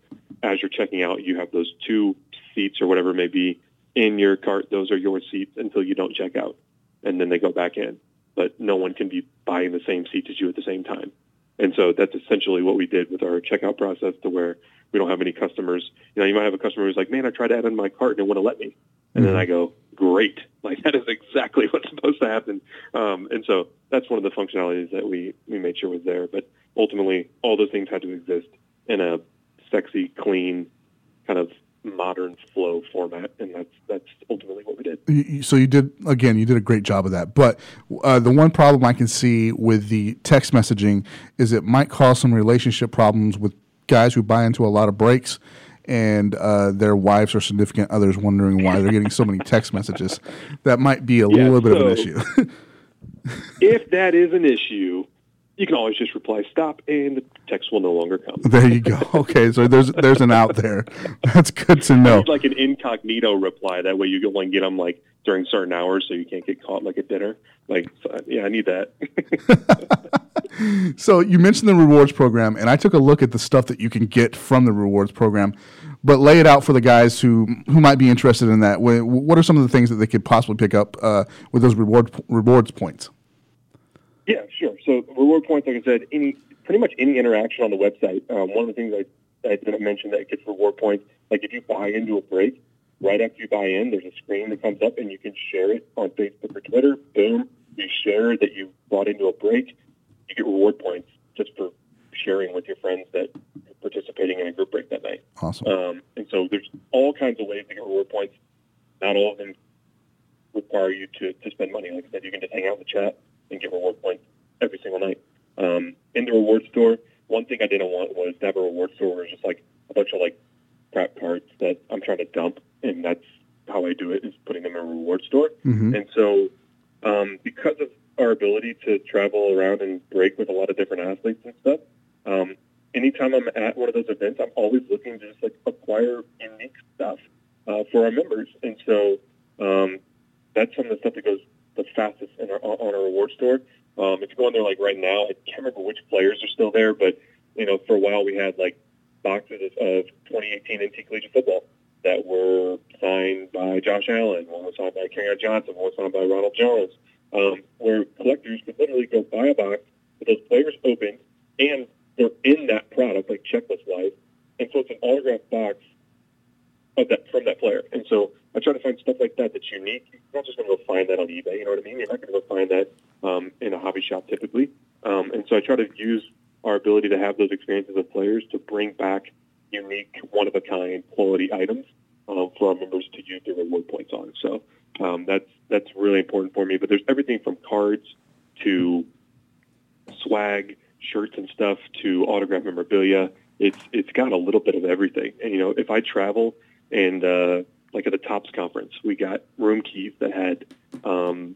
as you're checking out. You have those two seats or whatever it may be in your cart. Those are your seats until you don't check out, and then they go back in. But no one can be buying the same seats as you at the same time. And so that's essentially what we did with our checkout process to where we don't have any customers. You know, you might have a customer who's like, man, I tried to add in my cart and it wouldn't let me. And then I go, great. Like that is exactly what's supposed to happen. Um, and so that's one of the functionalities that we, we made sure was there. But ultimately, all those things had to exist in a sexy, clean, kind of modern flow format, and that's that's ultimately what we did. So you did again. You did a great job of that. But uh, the one problem I can see with the text messaging is it might cause some relationship problems with guys who buy into a lot of breaks, and uh, their wives or significant others wondering why they're getting so many text messages. That might be a Yeah, little bit of an issue. if that is an issue, you can always just reply stop, and the text will no longer come. there you go. Okay, so there's there's an out there. That's good to know. It's like an incognito reply. That way, you can only get them like during certain hours, so you can't get caught like at dinner. Like, yeah, I need that. So you mentioned the rewards program, and I took a look at the stuff that you can get from the rewards program. But lay it out for the guys who who might be interested in that. What are some of the things that they could possibly pick up uh, with those reward rewards points? Yeah, sure. So reward points, like I said, any pretty much any interaction on the website. Um, one of the things I, I didn't mention that gets reward points, like if you buy into a break, right after you buy in, there's a screen that comes up and you can share it on Facebook or Twitter. Boom, you share that you bought into a break, you get reward points just for sharing with your friends that you're participating in a group break that night. Awesome. Um, and so there's all kinds of ways to get reward points. Not all of them require you to, to spend money. Like I said, you can just hang out in the chat and get reward points every single night. Um, in the reward store, one thing I didn't want was to have a reward store where it's just like a bunch of like crap cards that I'm trying to dump, and that's how I do it is putting them in a reward store. Mhm. And so, um, because of our ability to travel around and break with a lot of different athletes and stuff, um, anytime I'm at one of those events, I'm always looking to just like acquire unique stuff uh, for our members. And so um, that's some of the stuff that goes the fastest in our, on our reward store. Um, if you go on there like right now, I can't remember which players are still there, but you know, for a while we had like boxes of 2018 NC Collegiate Football that were signed by Josh Allen, one was signed by Kerryon Johnson, one was signed by Ronald Jones, um, where collectors could literally go buy a box with those players opened and they're in that product, like checklist wise. And so it's an autographed box that from that player. And so I try to find stuff like that that's unique. You're not just going to go find that on eBay. You know what I mean? You're not going to go find that um, in a hobby shop typically. Um, and so I try to use our ability to have those experiences of players to bring back unique, one of a kind, quality items um, for our members to use their reward points on. So um, that's that's really important for me. But there's everything from cards to swag, shirts and stuff to autograph memorabilia. It's it's got a little bit of everything. And you know, if I travel and uh, like at the Topps conference, we got room keys that had um,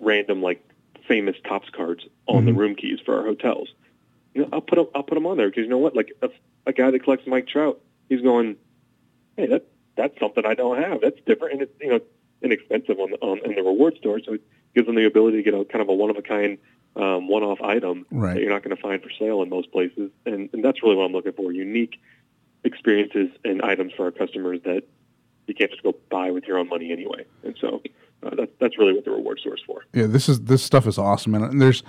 random like famous Topps cards on the room keys for our hotels. You know, I'll put them, I'll put them on there because you know what? Like a, a guy that collects Mike Trout, he's going, hey, that that's something I don't have. That's different, and it's you know inexpensive on on in the reward store, so it gives them the ability to get a kind of a one of a kind, um, one off item Right. that you're not going to find for sale in most places, and and that's really what I'm looking for: unique experiences and items for our customers that you can't just go buy with your own money anyway. And so uh, that's that's really what the reward store is for. Yeah, this is this stuff is awesome, and, there's,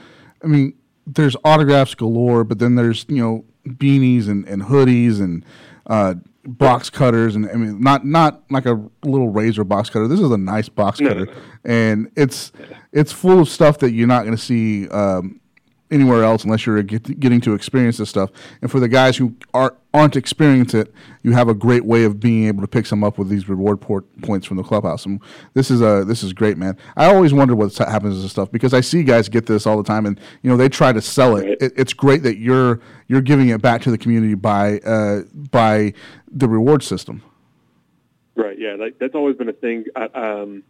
I mean, there's autographs galore, but then there's you know beanies and, and hoodies and uh, box cutters, and I mean not not like a little razor box cutter. This is a nice box No, cutter, no, no. and it's it's full of stuff that you're not going to see. Um, anywhere else unless you're get, getting to experience this stuff and for the guys who are, aren't experiencing it you have a great way of being able to pick some up with these reward port points from the clubhouse and this is a this is great man i always wonder what happens to this stuff because i see guys get this all the time and you know they try to sell it, it it's great that you're you're giving it back to the community by uh, by the reward system Right. Yeah. Like, that's always been a thing. I, um,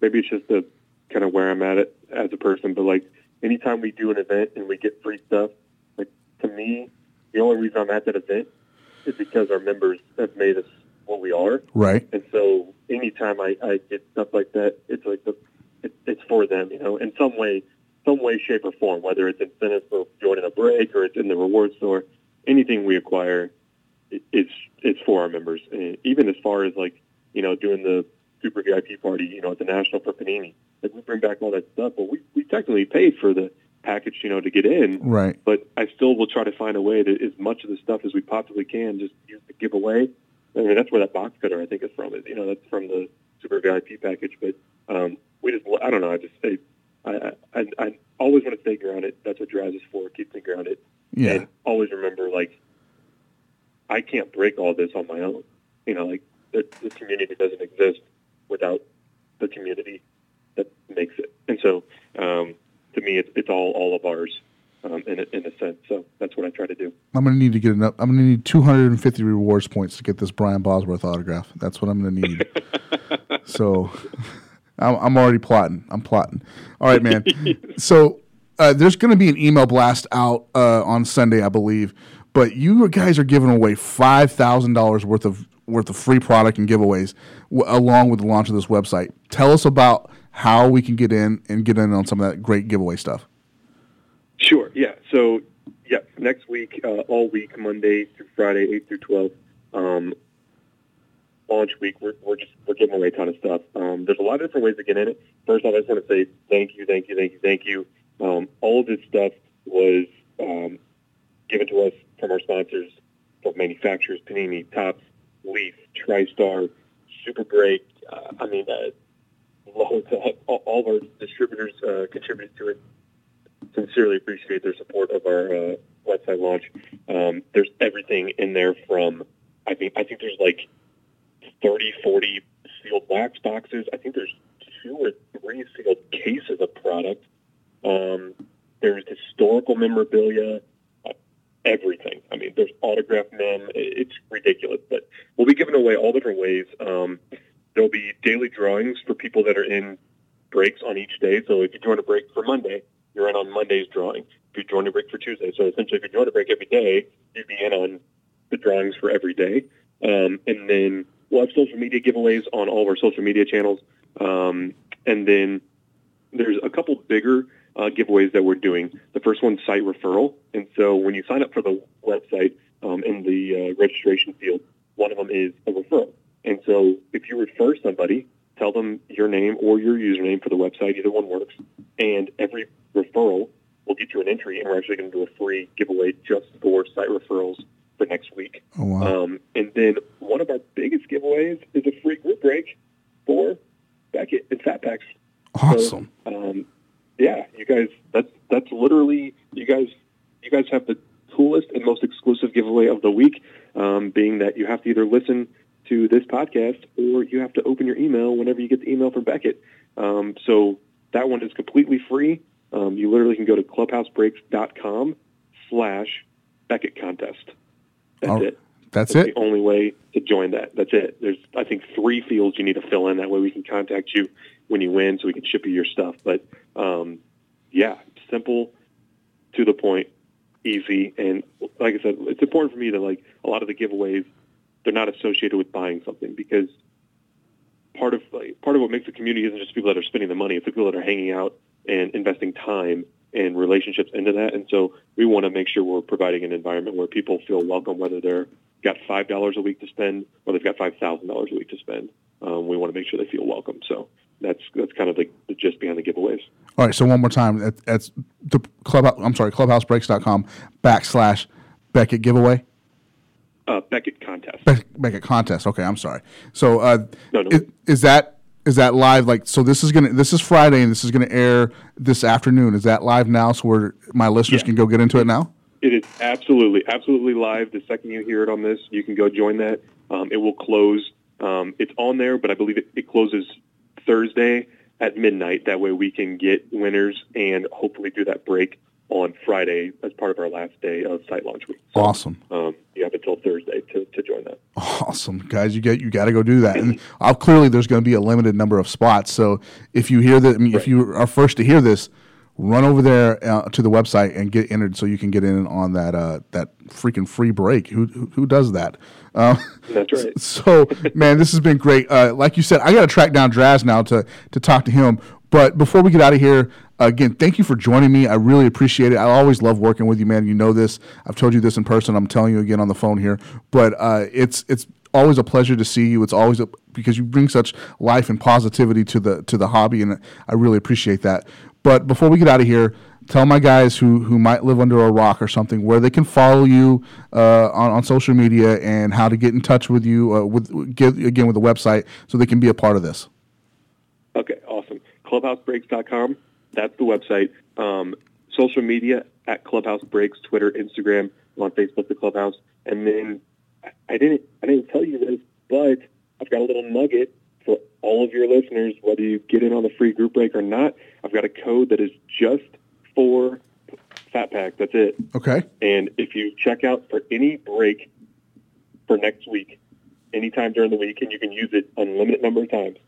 maybe it's just the kind of where I'm at it as a person, but like anytime we do an event and we get free stuff, like to me, the only reason I'm at that event is because our members have made us what we are. right And so anytime I, I get stuff like that, it's like the, it, it's for them, you know, in some way, some way, shape, or form, whether it's incentives for joining a break or it's in the reward store. Anything we acquire, it, it's it's for our members. And even as far as like you know doing the super VIP party, you know, at the National for Panini, like we bring back all that stuff, but we we technically paid for the package, you know, to get in. Right. But I still will try to find a way to as much of the stuff as we possibly can just use to give away. I mean, that's where that box cutter I think is from. Is you know, that's from the super VIP package. But um, we just, I don't know. I just say, I, I, I always want to stay grounded. That's what drives us forward. Keep me grounded. Yeah. And always remember, like, I can't break all this on my own. You know, like the, the community doesn't exist without the community that makes it. And so, um, to me, it's, it's all all of ours um, in, a, in a sense. So that's what I try to do. I'm going to need to get enough. I'm going to need 250 rewards points to get this Brian Bosworth autograph. That's what I'm going to need. so I'm, I'm already plotting. I'm plotting. All right, man. so uh, there's going to be an email blast out uh, on Sunday, I believe. But you guys are giving away five thousand dollars worth of worth of free product and giveaways w- along with the launch of this website. Tell us about how we can get in and get in on some of that great giveaway stuff. Sure. Yeah. So, yeah, next week, uh, all week, Monday through Friday, eight through twelve, um, launch week, we're, we're just we're giving away a ton of stuff. Um, there's a lot of different ways to get in it. First off, I just want to say thank you, thank you, thank you, thank you. Um, all of this stuff was um, given to us from our sponsors, from manufacturers, Panini, Topps, Leaf, TriStar, Super Break. Uh, I mean, uh, loads all, all of our distributors uh, contributed to it sincerely appreciate their support of our uh, website launch. Um, there's everything in there from, I think, I think there's like 30, 40 sealed wax boxes. I think there's two or three sealed cases of product. Um, there's historical memorabilia, uh, everything. I mean, there's autographed mem. It's ridiculous, but we'll be giving away all different ways. Um, there'll be daily drawings for people that are in breaks on each day. So if you join a break for Monday, you're in on Monday's drawing. If you join a break for Tuesday, so essentially if you join a break every day, you'd be in on the drawings for every day. Um, and then we'll have social media giveaways on all of our social media channels. Um, and then there's a couple bigger uh, giveaways that we're doing. The first one's site referral. And so when you sign up for the website um, in the uh, registration field, one of them is a referral. And so if you refer somebody, tell them your name or your username for the website. Either one works. And every referral will get you an entry, and we're actually going to do a free giveaway just for site referrals for next week. Oh, wow. Um, and then one of our biggest giveaways is a free group break for Beckett and Fat Packs. Awesome. So, um, yeah, you guys, that's that's literally you guys. You guys have the coolest and most exclusive giveaway of the week, um, being that you have to either listen to this podcast or you have to open your email whenever you get the email from Beckett. Um, so that one is completely free. Um, you literally can go to clubhousebreaks.com slash Beckett contest. That's All- it. That's That's it. the only way to join that. That's it. There's, I think, three fields you need to fill in. That way we can contact you when you win so we can ship you your stuff. But, um, yeah, simple, to the point, easy. And like I said, it's important for me that, like, a lot of the giveaways, they're not associated with buying something because part of like, part of what makes a community isn't just people that are spending the money; it's the people that are hanging out and investing time and relationships into that. And so we want to make sure we're providing an environment where people feel welcome, whether they're got five dollars a week to spend or they've got five thousand dollars a week to spend. Um, we want to make sure they feel welcome. So that's that's kind of the, the gist behind the giveaways. All right, so one more time. That, that's the club. I'm sorry, clubhousebreaks.com backslash Beckett giveaway. Uh, Beckett contest. Beck- Beckett contest. Okay, I'm sorry. So uh, No, no. Is, is that is that live? Like, so this is gonna this is Friday and this is gonna air this afternoon. Is that live now? So where my listeners Yeah. can go get into it now? It is absolutely, absolutely live. The second you hear it on this, you can go join that. Um, it will close. Um, it's on there, but I believe it, it closes Thursday at midnight. That way we can get winners and hopefully do that break on Friday as part of our last day of site launch week. So, Awesome. Um, you have until Thursday to, to join that. Awesome, guys! You get you got to go do that, and uh, clearly there's going to be a limited number of spots. So if you hear that, I mean, if you are first to hear this, run over there uh, to the website and get entered so you can get in on that uh, that freaking free break. Who who, who does that? Uh, That's right. so man, this has been great. Uh, like you said, I got to track down Draz now to to talk to him. But before we get out of here, again, thank you for joining me. I really appreciate it. I always love working with you, man. You know this. I've told you this in person. I'm telling you again on the phone here. But uh, it's it's always a pleasure to see you. It's always a, because you bring such life and positivity to the to the hobby, and I really appreciate that. But before we get out of here, tell my guys who who might live under a rock or something where they can follow you uh, on on social media and how to get in touch with you uh, with get, again with the website so they can be a part of this. Okay, awesome. Clubhousebreaks.com. That's the website. Um, social media at Clubhouse Breaks, Twitter, Instagram, I'm on Facebook, the Clubhouse, and then I didn't I didn't tell you this, but I've got a little nugget for all of your listeners, whether you get in on the free group break or not. I've got a code that is just for Fat Pack. That's it. Okay. And if you check out for any break for next week, anytime during the week, and you can use it unlimited number of times,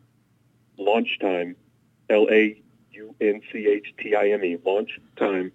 launch time, L A N C H T I M E, launch time.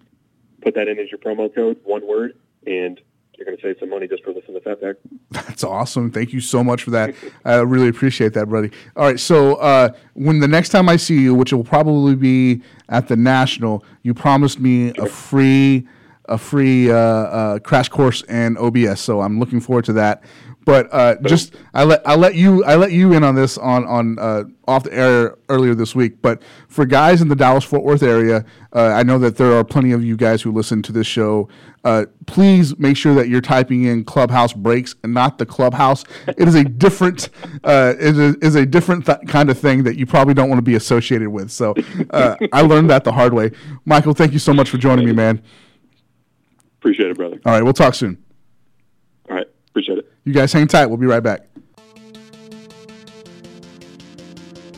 Put that in as your promo code, one word, and you're going to save some money just for listening to Fat. That's awesome. Thank you so much for that. I really appreciate that, buddy. All right, so uh, when the next time I see you, which will probably be at the National, you promised me a free a free uh, uh, crash course in OBS. So I'm looking forward to that. But uh, just I let I let you I let you in on this on on uh, off the air earlier this week. But for guys in the Dallas Fort Worth area, uh, I know that there are plenty of you guys who listen to this show. Uh, please make sure that you're typing in Clubhouse Breaks and not the Clubhouse. It is a different uh, is, is a different th- kind of thing that you probably don't want to be associated with. So uh, I learned that the hard way. Michael, thank you so much for joining me, man. Appreciate it, brother. All right, we'll talk soon. All right, appreciate it. You guys hang tight. We'll be right back.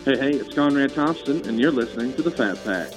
Hey, hey, it's Conrad Thompson, and you're listening to The Fat Pack.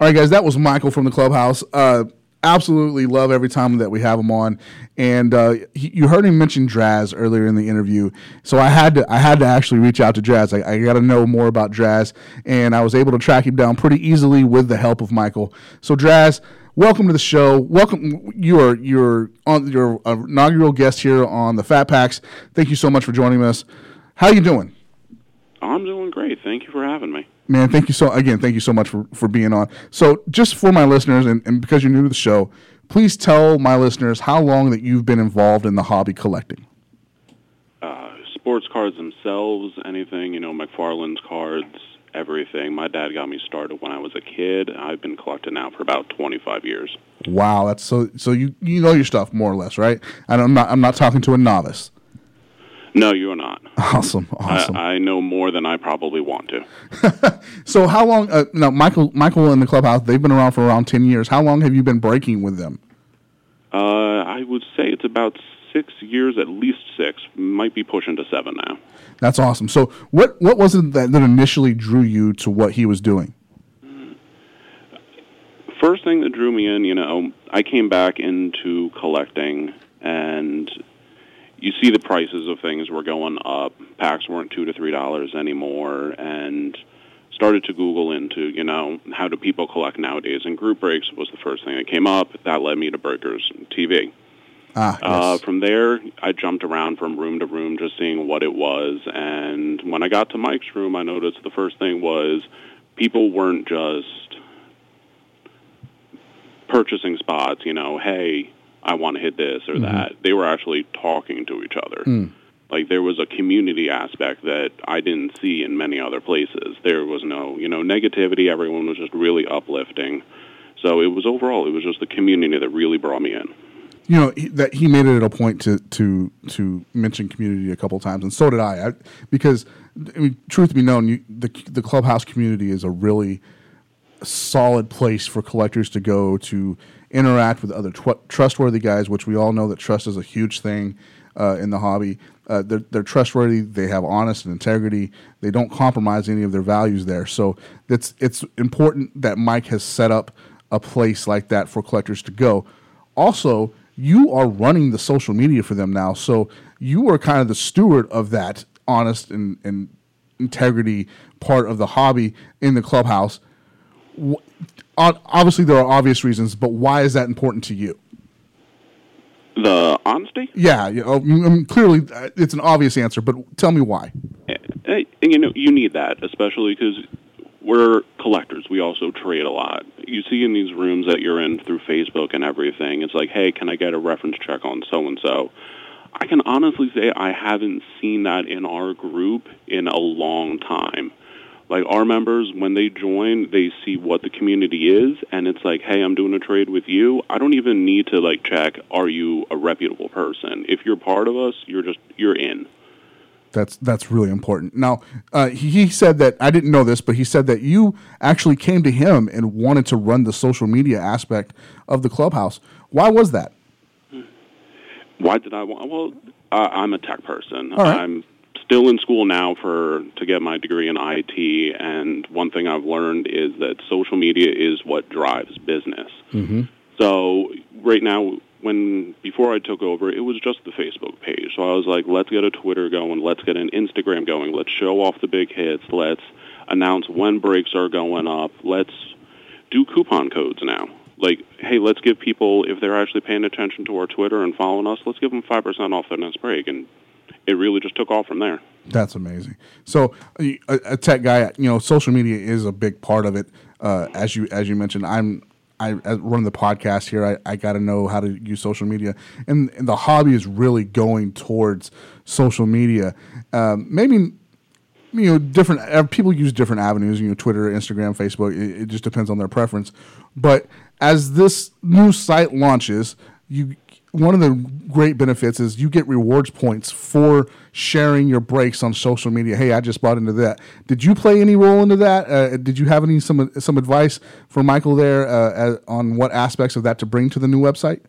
All right, guys, that was Michael from the clubhouse. Uh, absolutely love every time that we have him on, and uh, he, you heard him mention Draz earlier in the interview. So I had to I had to actually reach out to Draz. I, I got to know more about Draz, and I was able to track him down pretty easily with the help of Michael. So Draz, welcome to the show. Welcome. You are you're on your inaugural guest here on the Fat Packs. Thank you so much for joining us. How you doing? I'm doing great. Thank you for having me. Man, thank you so again. Thank you so much for, for being on. So, just for my listeners, and, and because you're new to the show, please tell my listeners how long that you've been involved in the hobby collecting. Uh, sports cards themselves, anything you know, McFarlane's cards, everything. My dad got me started when I was a kid. I've been collecting now for about 25 years. Wow, that's so. So you you know your stuff more or less, right? And I'm not I'm not talking to a novice. No, you're not. Awesome, awesome. I, I know more than I probably want to. so how long? Uh, now, Michael, Michael and the clubhouse, they've been around for around ten years. How long have you been breaking with them? Uh, I would say it's about six years, at least six. Might be pushing to seven now. That's awesome. So, what what was it that, that initially drew you to what he was doing? First thing that drew me in, you know, I came back into collecting and you see the prices of things were going up. Packs weren't two to three dollars anymore, and started to Google into you know how do people collect nowadays. And group breaks was the first thing that came up. That led me to Breakers TV. Ah, yes. Uh, from there, I jumped around from room to room, just seeing what it was. And when I got to Mike's room, I noticed the first thing was people weren't just purchasing spots. You know, hey, I want to hit this or that. They were actually talking to each other. Mm. Like there was a community aspect that I didn't see in many other places. There was no, you know, negativity. Everyone was just really uplifting. So it was overall, it was just the community that really brought me in. You know he, that he made it a point to to to mention community a couple times, and so did I, I because I mean, truth be known, you, the the clubhouse community is a really solid place for collectors to go to interact with other tw- trustworthy guys, which we all know that trust is a huge thing uh, in the hobby. Uh, they're, they're trustworthy. They have honest and integrity. They don't compromise any of their values there. So it's it's important that Mike has set up a place like that for collectors to go. Also, you are running the social media for them now, so you are kind of the steward of that honest and, and integrity part of the hobby in the clubhouse. Obviously, there are obvious reasons, but why is that important to you? The honesty? Yeah, you know, I mean, clearly uh, it's an obvious answer, but tell me why. And, and you know, you need that, especially because we're collectors. We also trade a lot. You see in these rooms that you're in through Facebook and everything, it's like, hey, can I get a reference check on so and so? I can honestly say I haven't seen that in our group in a long time. Like our members, when they join, they see what the community is, and it's like, hey, I'm doing a trade with you. I don't even need to like check, are you a reputable person? If you're part of us, you're just you're in. That's that's really important. Now, uh, he, he said that I didn't know this, but he said that you actually came to him and wanted to run the social media aspect of the clubhouse. Why was that? Why did I want? Well, uh, I'm a tech person. Right. I'm still in school now for to get my degree in IT, and one thing I've learned is that social media is what drives business. Mm-hmm. So right now, when before I took over, it was just the Facebook page. So I was like, let's get a Twitter going, let's get an Instagram going, let's show off the big hits, let's announce when breaks are going up, let's do coupon codes now. Like, hey, let's give people if they're actually paying attention to our Twitter and following us, let's give them five percent off their next break, and it really just took off from there. That's amazing. So, a, a tech guy, you know, social media is a big part of it. Uh, as you as you mentioned, I'm I as running the podcast here. I, I got to know how to use social media, and, and the hobby is really going towards social media. Um, maybe you know different uh, people use different avenues. You know, Twitter, Instagram, Facebook. It, it just depends on their preference. But as this new site launches, you one of the great benefits is you get rewards points for sharing your breaks on social media. Hey, I just bought into that. Did you play any role into that? Uh, did you have any some some advice for Michael there uh, as, on what aspects of that to bring to the new website?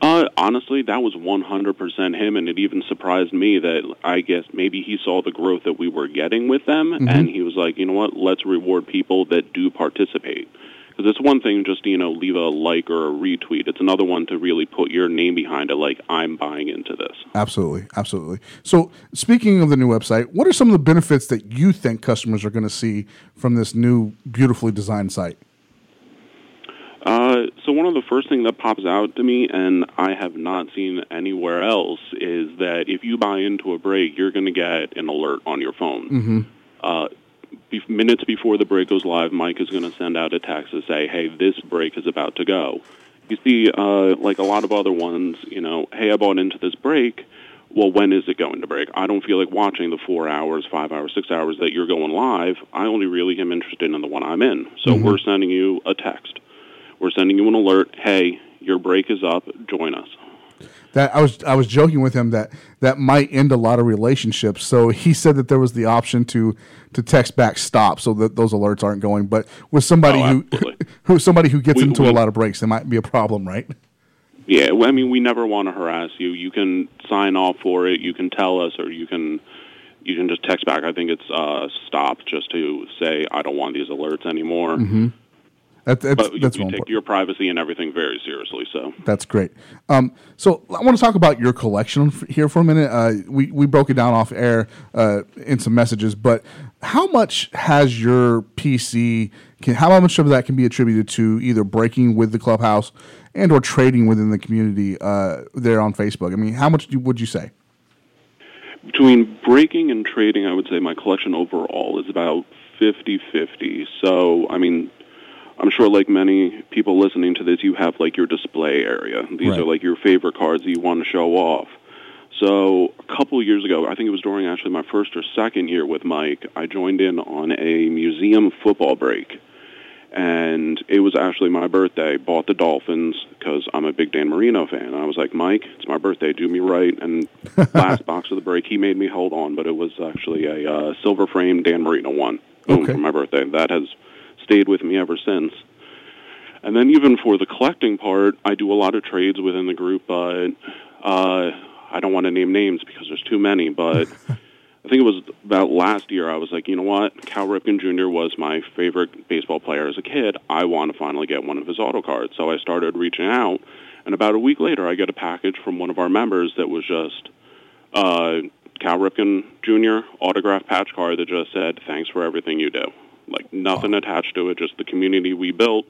Uh, honestly, that was 100% him, and it even surprised me that I guess maybe he saw the growth that we were getting with them, Mm-hmm. and he was like, you know what, let's reward people that do participate. Because it's one thing just you know, leave a like or a retweet. It's another one to really put your name behind it, like, I'm buying into this. Absolutely, absolutely. So, speaking of the new website, what are some of the benefits that you think customers are going to see from this new, beautifully designed site? Uh, so one of the first things that pops out to me, and I have not seen anywhere else, is that if you buy into a break, you're going to get an alert on your phone. Mm-hmm. Uh, be- minutes before the break goes live, Mike is going to send out a text to say, "Hey, this break is about to go." You see, uh, like a lot of other ones, you know, "Hey, I bought into this break." Well, when is it going to break? I don't feel like watching the four hours, five hours, six hours that you're going live. I only really am interested in the one I'm in. So Mhm. we're sending you a text. We're sending you an alert. Hey, your break is up. Join us. That I was I was joking with him that that might end a lot of relationships. So he said that there was the option to to text back stop so that those alerts aren't going. But with somebody Oh, who who somebody who gets We- into we- a lot of breaks, it might be a problem, right? Yeah, well, I mean, we never want to harass you. You can sign off for it. You can tell us, or you can you can just text back. I think it's uh, stop just to say I don't want these alerts anymore. Mm-hmm. That, that's But you, that's we take your privacy and everything very seriously. So That's great. Um, so I want to talk about your collection here for a minute. Uh, we we broke it down off air uh, in some messages, but how much has your PC? Can, how much of that can be attributed to either breaking with the clubhouse and or trading within the community uh, there on Facebook? I mean, how much do, would you say? between breaking and trading, I would say my collection overall is about 50-50. So I mean. I'm sure, like many people listening to this, you have like your display area. These Right. are like your favorite cards that you want to show off. So a couple years ago, I think it was during actually my first or second year with Mike, I joined in on a museum football break. And it was actually my birthday. Bought the Dolphins because I'm a big Dan Marino fan. I was like, Mike, it's my birthday. Do me right. And last box of the break, he made me hold on, but it was actually a uh, silver frame Dan Marino one. Boom Okay. for my birthday. That has stayed with me ever since. And then even for the collecting part, I do a lot of trades within the group, but uh, I don't want to name names because there's too many. But I think it was about last year I was like, you know what? Cal Ripken Jr. was my favorite baseball player as a kid. I want to finally get one of his auto cards. So I started reaching out, and about a week later, I get a package from one of our members that was just uh, Cal Ripken Jr. autograph patch card that just said, "Thanks for everything you do." Like nothing attached to it, just the community we built.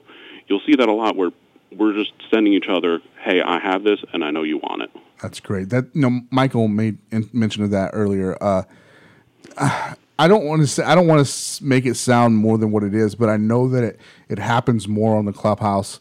You'll see that a lot where we're just sending each other, "Hey, I have this, and I know you want it." That's great. That you know, Michael made mention of that earlier. Uh, I don't want to say I don't want to make it sound more than what it is, but I know that it it happens more on the clubhouse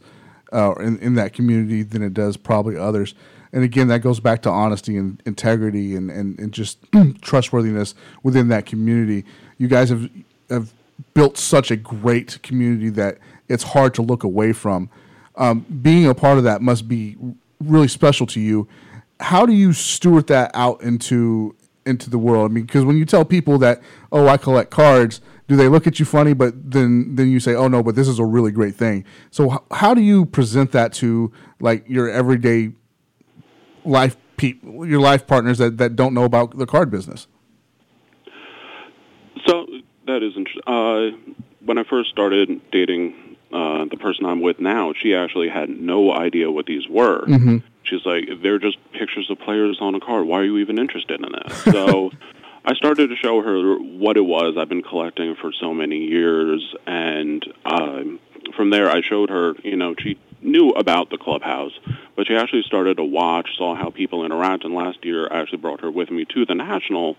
uh, in in that community than it does probably others. And again, that goes back to honesty and integrity and and, and just trustworthiness within that community. You guys have have built such a great community that it's hard to look away from. Um, being a part of that must be really special to you. How do you steward that out into into the world? I mean, because when you tell people that, oh, I collect cards, do they look at you funny? But then then you say, oh no, but this is a really great thing. So h- how do you present that to like your everyday life people, your life partners that that don't know about the card business? That is interesting. Uh, when I first started dating uh, the person I'm with now, she actually had no idea what these were. Mm-hmm. She's like, they're just pictures of players on a card. Why are you even interested in that? So I started to show her what it was. I've been collecting for so many years, and um, from there, I showed her. You know, she knew about the clubhouse, but she actually started to watch, saw how people interact. And last year, I actually brought her with me to the national,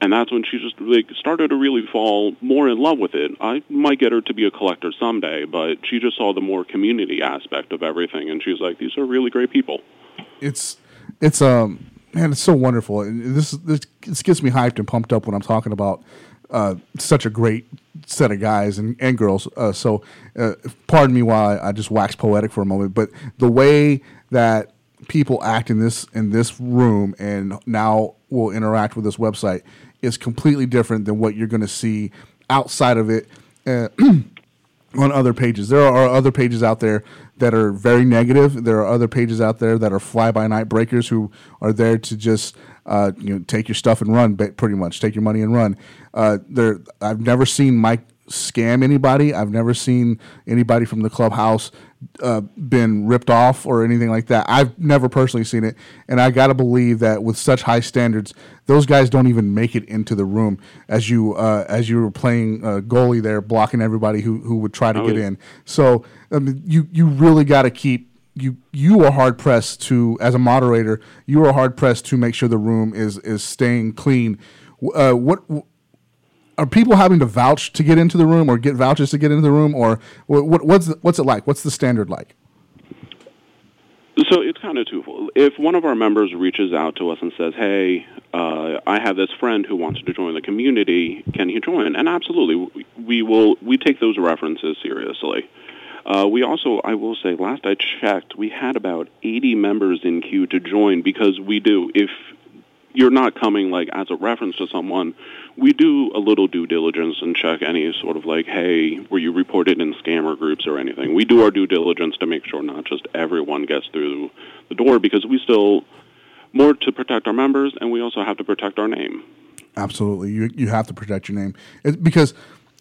and that's when she just like started to really fall more in love with it. I might get her to be a collector someday, but she just saw the more community aspect of everything, and she's like, "These are really great people." It's it's um man, it's so wonderful. And this this, this gets me hyped and pumped up when I'm talking about uh, such a great set of guys and, and girls. Uh, so, uh, pardon me while I, I just wax poetic for a moment, but the way that people act in this in this room and now will interact with this website is completely different than what you're going to see outside of it uh, on other pages. There are other pages out there that are very negative. There are other pages out there that are fly by night breakers who are there to just uh, you know take your stuff and run, pretty much take your money and run. Uh, there, I've never seen Mike scam anybody. I've never seen anybody from the clubhouse uh, been ripped off or anything like that. I've never personally seen it, and I got to believe that with such high standards, those guys don't even make it into the room. As you uh, as you were playing uh, goalie there, blocking everybody who who would try to Oh, get yeah. in. So I mean, you you really got to keep. You you are hard pressed to as a moderator. You are hard pressed to make sure the room is is staying clean. Uh, what are people having to vouch to get into the room or get vouchers to get into the room or what, what what's the, what's it like what's the standard like So it's kind of twofold. If one of our members reaches out to us and says, "Hey, uh, I have this friend who wants to join the community. Can he join?" and absolutely, we- we will. We take those references seriously. Uh, we also, I will say, last I checked, we had about 80 members in queue to join because we do. If you're not coming like as a reference to someone, we do a little due diligence and check any sort of like, hey, were you reported in scammer groups or anything? We do our due diligence to make sure not just everyone gets through the door because we still more to protect our members and we also have to protect our name. absolutely you you have to protect your name because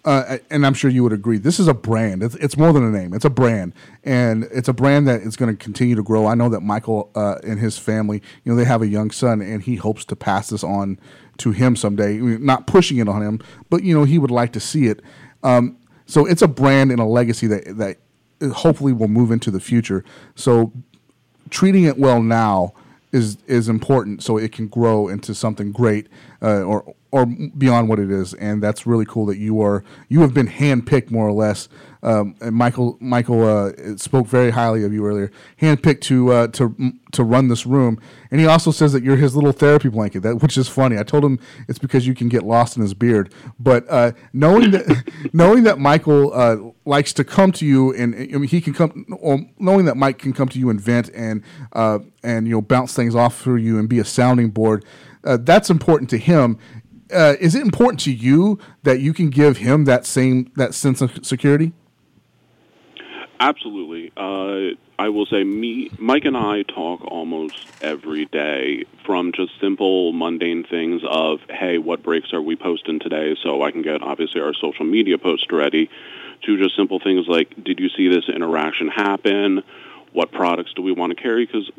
uh, and I'm sure you would agree. This is a brand. It's, it's more than a name. It's a brand, and it's a brand that is going to continue to grow. I know that Michael uh, and his family, you know, they have a young son, and he hopes to pass this on to him someday. Not pushing it on him, but you know, he would like to see it. Um, so it's a brand and a legacy that that hopefully will move into the future. So treating it well now is is important so it can grow into something great uh, or or beyond what it is. And that's really cool that you are you have been handpicked more or less. Um, and Michael Michael uh, spoke very highly of you earlier. Handpicked to uh, to to run this room. And he also says that you're his little therapy blanket that which is funny. I told him it's because you can get lost in his beard. But uh, knowing that knowing that Michael uh, likes to come to you and I mean, he can come or knowing that Mike can come to you and vent and uh, and you know bounce things off for you and be a sounding board uh, that's important to him uh, is it important to you that you can give him that same that sense of security Absolutely. Uh, I will say, me, Mike, and I talk almost every day from just simple, mundane things of, hey, what breaks are we posting today, so I can get obviously our social media post ready, to just simple things like, did you see this interaction happen? What products do we want to carry? Because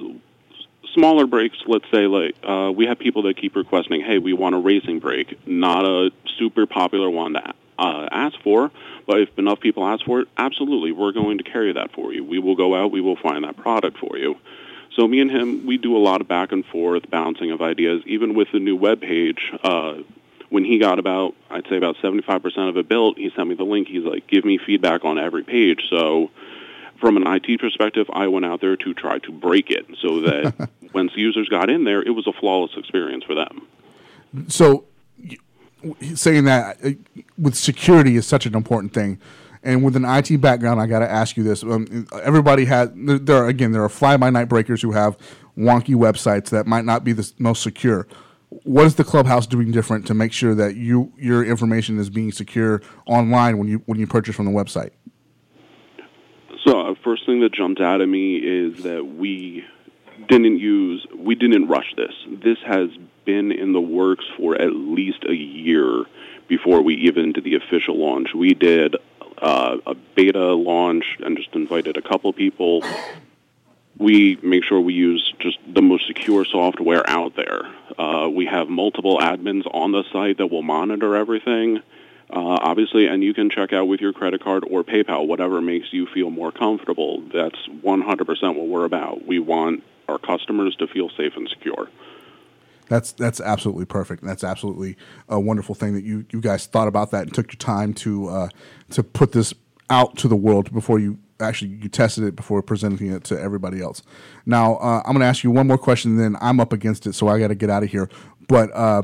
smaller breaks, let's say like uh, we have people that keep requesting, hey, we want a racing break, not a super popular one to uh, ask for, but if enough people ask for it, absolutely, we're going to carry that for you. We will go out, we will find that product for you. So me and him, we do a lot of back and forth bouncing of ideas. Even with the new web page, uh, when he got about, I'd say about 75% of it built, he sent me the link. He's like, give me feedback on every page. So from an IT perspective, I went out there to try to break it so that once users got in there, it was a flawless experience for them. So, saying that uh, with security is such an important thing. And with an IT background, I got to ask you this: um, everybody had there are again there are fly by night breakers who have wonky websites that might not be the most secure. What is the clubhouse doing different to make sure that you your information is being secure online when you when you purchase from the website? So, uh, first thing that jumped out at me is that we didn't use we didn't rush this. This has been in the works for at least a year before we even did the official launch. We did uh, a beta launch and just invited a couple people. We make sure we use just the most secure software out there. Uh, we have multiple admins on the site that will monitor everything. Uh, obviously, and you can check out with your credit card or PayPal, whatever makes you feel more comfortable. That's 100% what we're about. We want our customers to feel safe and secure. That's that's absolutely perfect. That's absolutely a wonderful thing that you you guys thought about that and took your time to uh, to put this out to the world before you actually you tested it before presenting it to everybody else. Now uh, I'm going to ask you one more question, then I'm up against it, so I got to get out of here. But uh,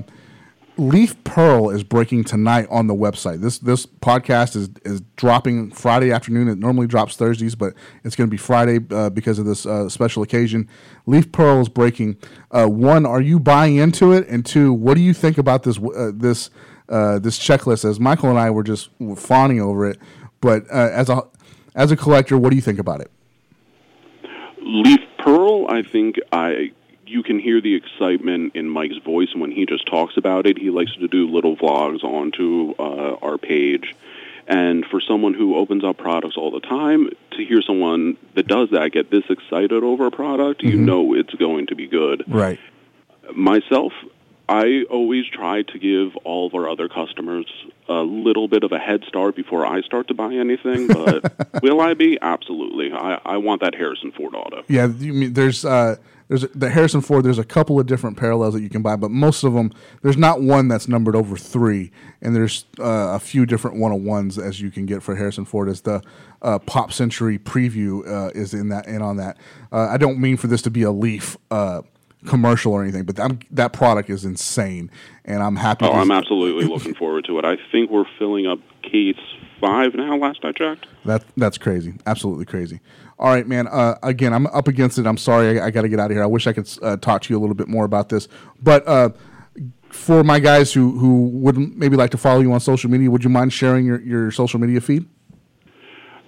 Leaf Pearl is breaking tonight on the website. This this podcast is is dropping Friday afternoon. It normally drops Thursdays, but it's going to be Friday uh, because of this uh, special occasion. Leaf Pearl is breaking. Uh, one, are you buying into it? And two, what do you think about this uh, this uh, this checklist? As Michael and I were just fawning over it, but uh, as a as a collector, what do you think about it? Leaf Pearl, I think I you can hear the excitement in Mike's voice when he just talks about it. He likes to do little vlogs onto uh, our page. And for someone who opens up products all the time, to hear someone that does that get this excited over a product, mm-hmm. you know it's going to be good. Right. Myself, I always try to give all of our other customers a little bit of a head start before I start to buy anything. But will I be? Absolutely. I, I want that Harrison Ford auto. Yeah, you mean there's uh, there's the Harrison Ford. There's a couple of different parallels that you can buy, but most of them there's not one that's numbered over three, and there's uh, a few different one on ones as you can get for Harrison Ford. As the uh, Pop Century preview uh, is in that in on that. Uh, I don't mean for this to be a Leaf uh, commercial or anything, but that, that product is insane, and I'm happy. Oh, I'm absolutely looking forward to it. I think we're filling up case five now. Last I checked. That that's crazy. Absolutely crazy. All right, man. Uh, again, I'm up against it. I'm sorry. I, I got to get out of here. I wish I could uh, talk to you a little bit more about this. But uh, for my guys who, who would maybe like to follow you on social media, would you mind sharing your, your social media feed?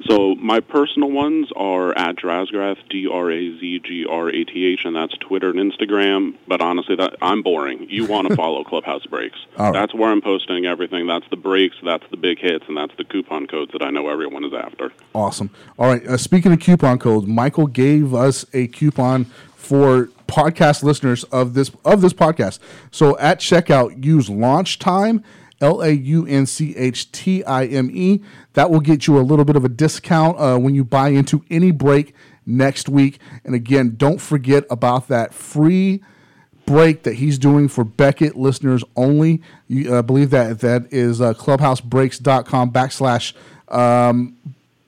So my personal ones are at Drazgrath, D-R-A-Z-G-R-A-T-H, and that's Twitter and Instagram. But honestly, that I'm boring. You want to follow Clubhouse Breaks. Right. That's where I'm posting everything. That's the breaks, that's the big hits, and that's the coupon codes that I know everyone is after. Awesome. All right. Uh, speaking of coupon codes, Michael gave us a coupon for podcast listeners of this of this podcast. So at checkout, use launch time L A U N C H T I M E. That will get you a little bit of a discount uh, when you buy into any break next week. And again, don't forget about that free break that he's doing for Beckett listeners only. You uh, believe that that is uh, clubhousebreaks.com backslash um,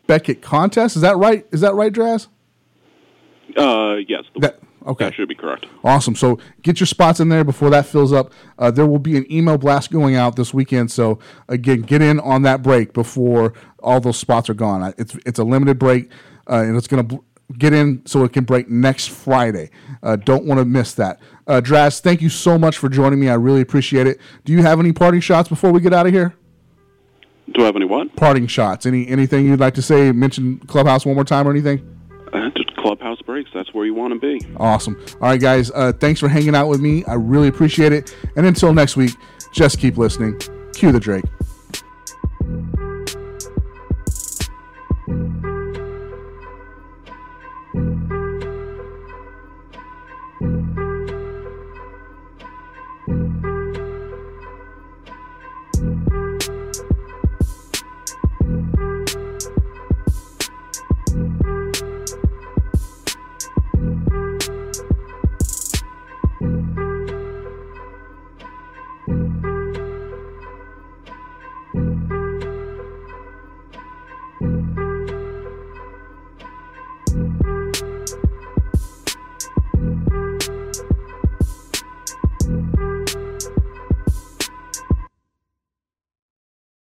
Beckett contest. Is that right? Is that right, Draz? Uh, yes. The, that, Okay. That should be correct. Awesome. So get your spots in there before that fills up. Uh, there will be an email blast going out this weekend. So again, get in on that break before all those spots are gone. It's it's a limited break, uh, and it's going to get in so it can break next Friday. Uh, don't want to miss that. Uh, Draz, thank you so much for joining me. I really appreciate it. Do you have any parting shots before we get out of here? Do I have any what? Parting shots. Any anything you'd like to say? Mention Clubhouse one more time or anything? Clubhouse breaks. That's where you want to be. Awesome. All right, guys. Uh, thanks for hanging out with me. I really appreciate it. And until next week, just keep listening. Cue the Drake.